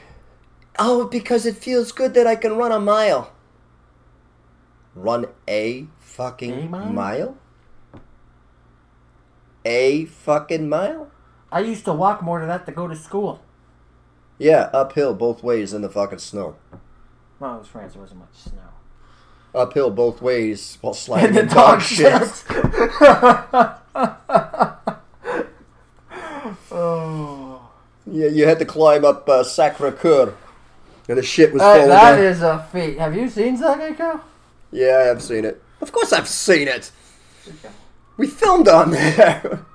oh, because it feels good that I can run a mile. Run a fucking A mile? mile. A fucking mile. I used to walk more than that to go to school. Yeah, uphill both ways in the fucking snow. Well, it was France. There wasn't much snow. Uphill both ways while sliding the in dog shit. oh. Yeah, you had to climb up uh, Sacre Coeur, and the shit was Hey, falling that down. is a feat. Have you seen Sacre Coeur? Yeah, I have seen it. Of course, I've seen it. We filmed on there.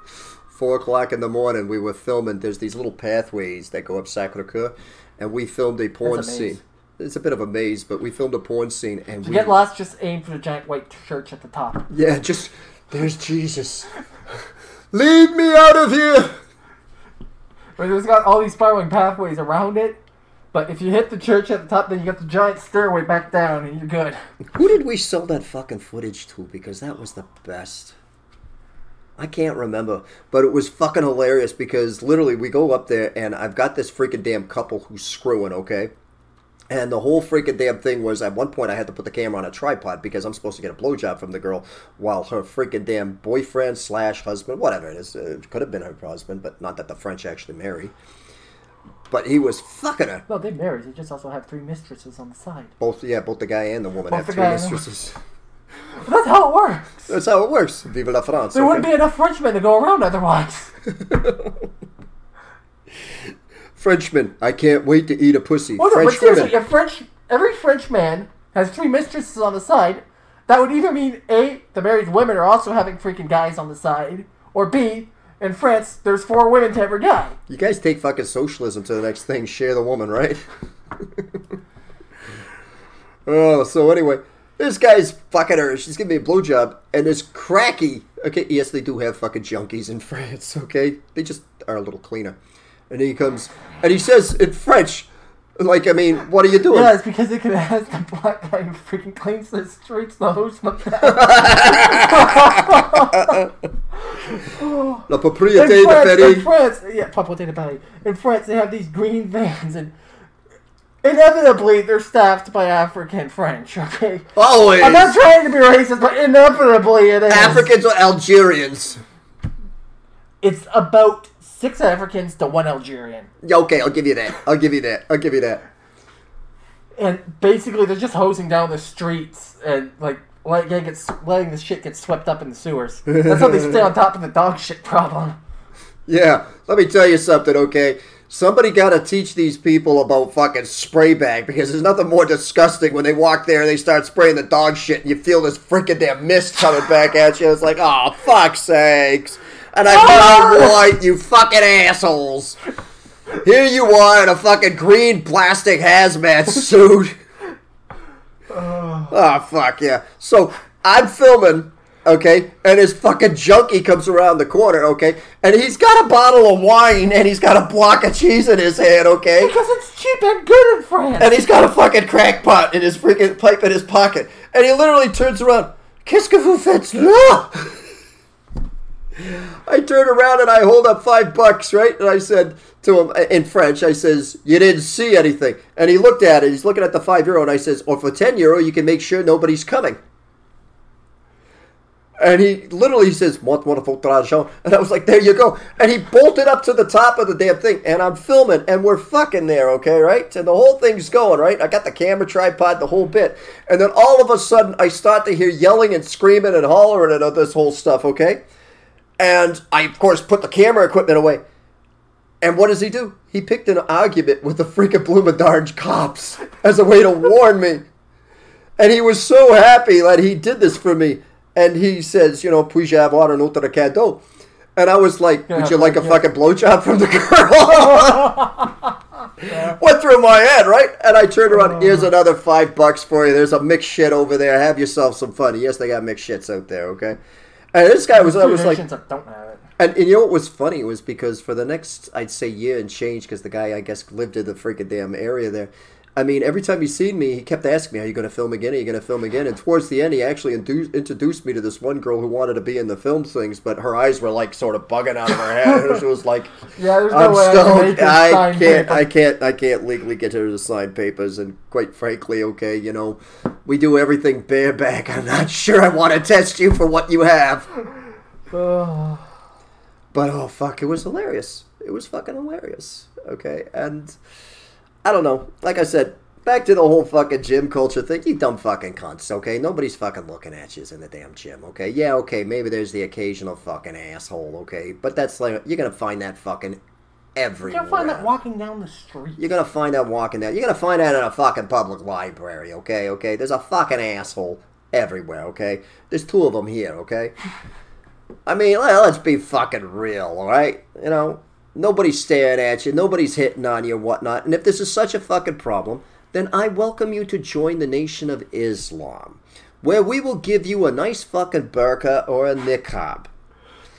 Four o'clock in the morning, we were filming. There's these little pathways that go up Sacre Coeur, and we filmed a porn scene. It's a bit of a maze, but we filmed a porn scene, and To we get lost, just aim for the giant white church at the top. yeah, just there's Jesus. Lead me out of here. But it's got all these spiraling pathways around it. But if you hit the church at the top, then you got the giant stairway back down, and you're good. Who did we sell that fucking footage to? Because that was the best. I can't remember, but it was fucking hilarious because literally we go up there and I've got this freaking damn couple who's screwing, okay? And the whole freaking damn thing was at one point I had to put the camera on a tripod because I'm supposed to get a blowjob from the girl while her freaking damn boyfriend slash husband, whatever it is, it could have been her husband, but not that the French actually marry. But he was fucking her. Well, they married. They just also have three mistresses on the side. Both, yeah, both the guy and the woman Both have the three guy and the- mistresses. That's how it works. That's how it works. Vive la France. There okay? wouldn't be enough Frenchmen to go around otherwise. Frenchman, I can't wait to eat a pussy. Well, French seriously, women. if French, every French man has three mistresses on the side, that would either mean A, the married women are also having freaking guys on the side, or B, in France, there's four women to every guy. You guys take fucking socialism to the next thing. Share the woman, right? oh, so anyway, this guy's fucking her. She's giving me a blowjob, and this cracky. Okay, yes, they do have fucking junkies in France. Okay, they just are a little cleaner. And he comes, and he says in French, like, I mean, what are you doing? Yeah, it's because they could ask the black guy who freaking cleans the streets the host down. La propreté de Paris. in France, yeah, propreté de Paris. In France, they have these green vans, and inevitably they're staffed by African French. Okay, Always. I'm not trying to be racist, but inevitably it is. Africans or Algerians. It's about six Africans to one Algerian, Yeah, okay, I'll give you that. I'll give you that. I'll give you that. and basically they're just hosing down the streets and like letting gets letting the shit get swept up in the sewers. That's how they stay on top of the dog shit problem. Yeah, let me tell you something, okay? Somebody got to teach these people about fucking spray bag because there's nothing more disgusting when they walk there and they start spraying the dog shit and you feel this freaking damn mist coming back at you. It's like, oh, fuck's sakes. And I'm not white, you fucking assholes. Here you are in a fucking green plastic hazmat suit. Oh, fuck yeah. So I'm filming Okay, and his fucking junkie comes around the corner, okay, and he's got a bottle of wine and he's got a block of cheese in his hand, okay, Because it's cheap and good in France. and he's got a fucking crack pot in his freaking pipe in his pocket, and he literally turns around, Qu'est-ce que vous faites là? I turn around and I hold up five bucks, right? And I said to him in French, I says, "You didn't see anything." And he looked at it. He's looking at the five euro, and I says, "Or for ten euro, you can make sure nobody's coming." And he literally says, "What wonderful argent?" And I was like, "There you go." And he bolted up to the top of the damn thing, and I'm filming, and we're fucking there, okay, right? And the whole thing's going, right? I got the camera tripod, the whole bit, and then all of a sudden, I start to hear yelling and screaming and hollering and all this whole stuff, okay? And I, of course, put the camera equipment away. And what does he do? He picked an argument with the freaking Bloomadarge cops as a way to warn me. And he was so happy that he did this for me. And he says, you know, puis-je avoir un autre cadeau? And I was like, would you like a Yeah. fucking blowjob from the girl? Went through my head, right? And I turned around, oh. here's another five bucks for you. There's a mixed shit over there. Have yourself some fun. Yes, they got mixed shits out there, okay? And this guy was, I was like, don't have it. and, and you know what was funny was because for the next, I'd say year and change, because the guy I guess lived in the freaking damn area there. I mean, every time he seen me, he kept asking me, "Are you going to film again? Are you going to film again?" And towards the end, he actually indu- introduced me to this one girl who wanted to be in the film things, but her eyes were like sort of bugging out of her head. She was like, Yeah, there's no "I'm way I can stoned. make her I can't. paper." I can't. I can't legally get her to sign papers." And quite frankly, okay, you know, we do everything bareback. I'm not sure I want to test you for what you have. But oh fuck, it was hilarious. It was fucking hilarious. Okay, and I don't know. Like I said, back to the whole fucking gym culture thing. You dumb fucking cunts. Okay, nobody's fucking looking at you in the damn gym. Okay, yeah, okay, maybe there's the occasional fucking asshole. Okay, but that's like you're gonna find that fucking Everywhere. can find that walking down the street. You're gonna find that walking down. You're gonna find that in a fucking public library, okay? Okay? There's a fucking asshole everywhere, okay? There's two of them here, okay? I mean, let- let's be fucking real, alright? You know, nobody's staring at you, nobody's hitting on you whatnot. And if this is such a fucking problem, then I welcome you to join the Nation of Islam, where we will give you a nice fucking burqa or a niqab.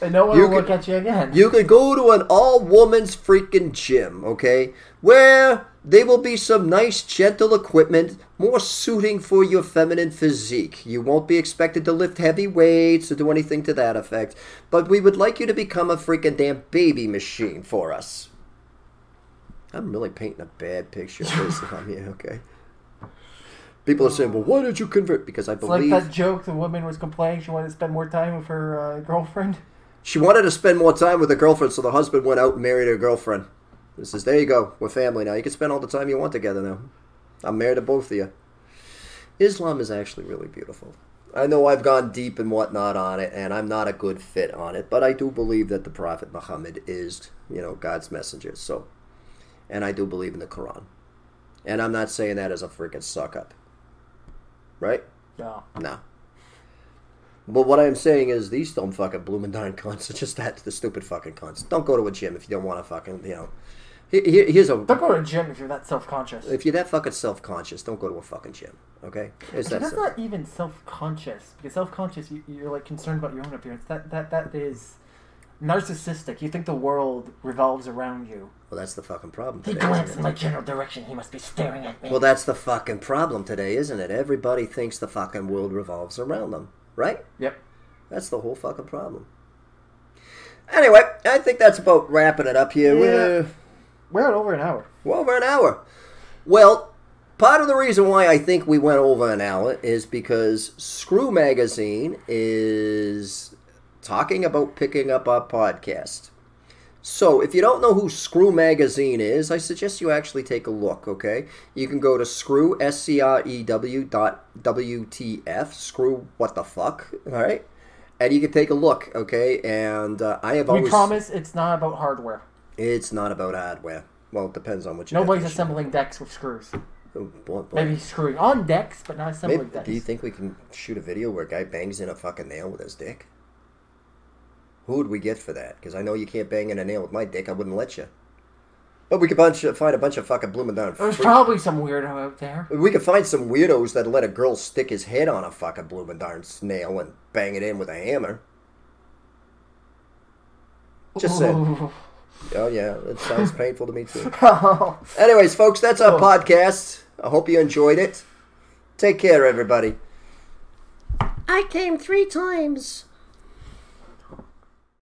And no one You will look could- at you again. You could go to an all woman's freaking gym, okay? Where there will be some nice, gentle equipment, more suiting for your feminine physique. You won't be expected to lift heavy weights or do anything to that effect, but we would like you to become a freaking damn baby machine for us. I'm really painting a bad picture of Islam here, okay? People are saying, well, why did you convert? Because I believe it's like that joke the woman was complaining she wanted to spend more time with her uh, girlfriend. She wanted to spend more time with her girlfriend, so the husband went out and married her girlfriend. He says, "There you go, we're family now. You can spend all the time you want together now. I'm married to both of you." Islam is actually really beautiful. I know I've gone deep and whatnot on it, and I'm not a good fit on it, but I do believe that the Prophet Muhammad is, you know, God's messenger. So, and I do believe in the Quran, and I'm not saying that as a freaking suck up, right? No. No. But what I'm saying is these dumb fucking blooming darn cunts are just that the stupid fucking cunts. Don't go to a gym if you don't want to fucking you know. Here, here- here's a Don't go to a gym if you're that self conscious. if you're that fucking self conscious, don't go to a fucking gym. Okay, it's that That's not even self conscious. Because self conscious, you, you're like concerned about your own appearance. That that that is narcissistic. You think the world revolves around you. Well, that's the fucking problem He glanced in my general direction. He must be staring at me. Well, that's the fucking problem today, isn't it? Everybody thinks the fucking world revolves around them, right? yep. That's the whole fucking problem. Anyway, I think that's about wrapping it up here. Yeah. We're- We're at over an hour. Well, over an hour. Well, part of the reason why I think we went over an hour is because Screw Magazine is talking about picking up our podcast. So, if you don't know who Screw Magazine is, I suggest you actually take a look, okay? You can go to screw, S-C-R-E-W dot W-T-F, screw what the fuck, all right? And you can take a look, okay? And uh, I have We always... promise it's not about hardware. It's not about hardware. Well, it depends on what you Nobody's assembling decks with screws. Maybe screwing on decks, but not assembling Maybe, decks. do you think we can shoot a video where a guy bangs in a fucking nail with his dick? Who would we get for that? Because I know you can't bang in a nail with my dick. I wouldn't let you. But we could bunch, find a bunch of fucking blooming down. There's probably some weirdo out there. We could find some weirdos that let a girl stick his head on a fucking blooming darn snail and bang it in with a hammer. Just saying. Oh yeah, that sounds painful to me too. Oh. Anyways, folks, that's our Oh. podcast. I hope you enjoyed it. Take care, everybody. I came three times.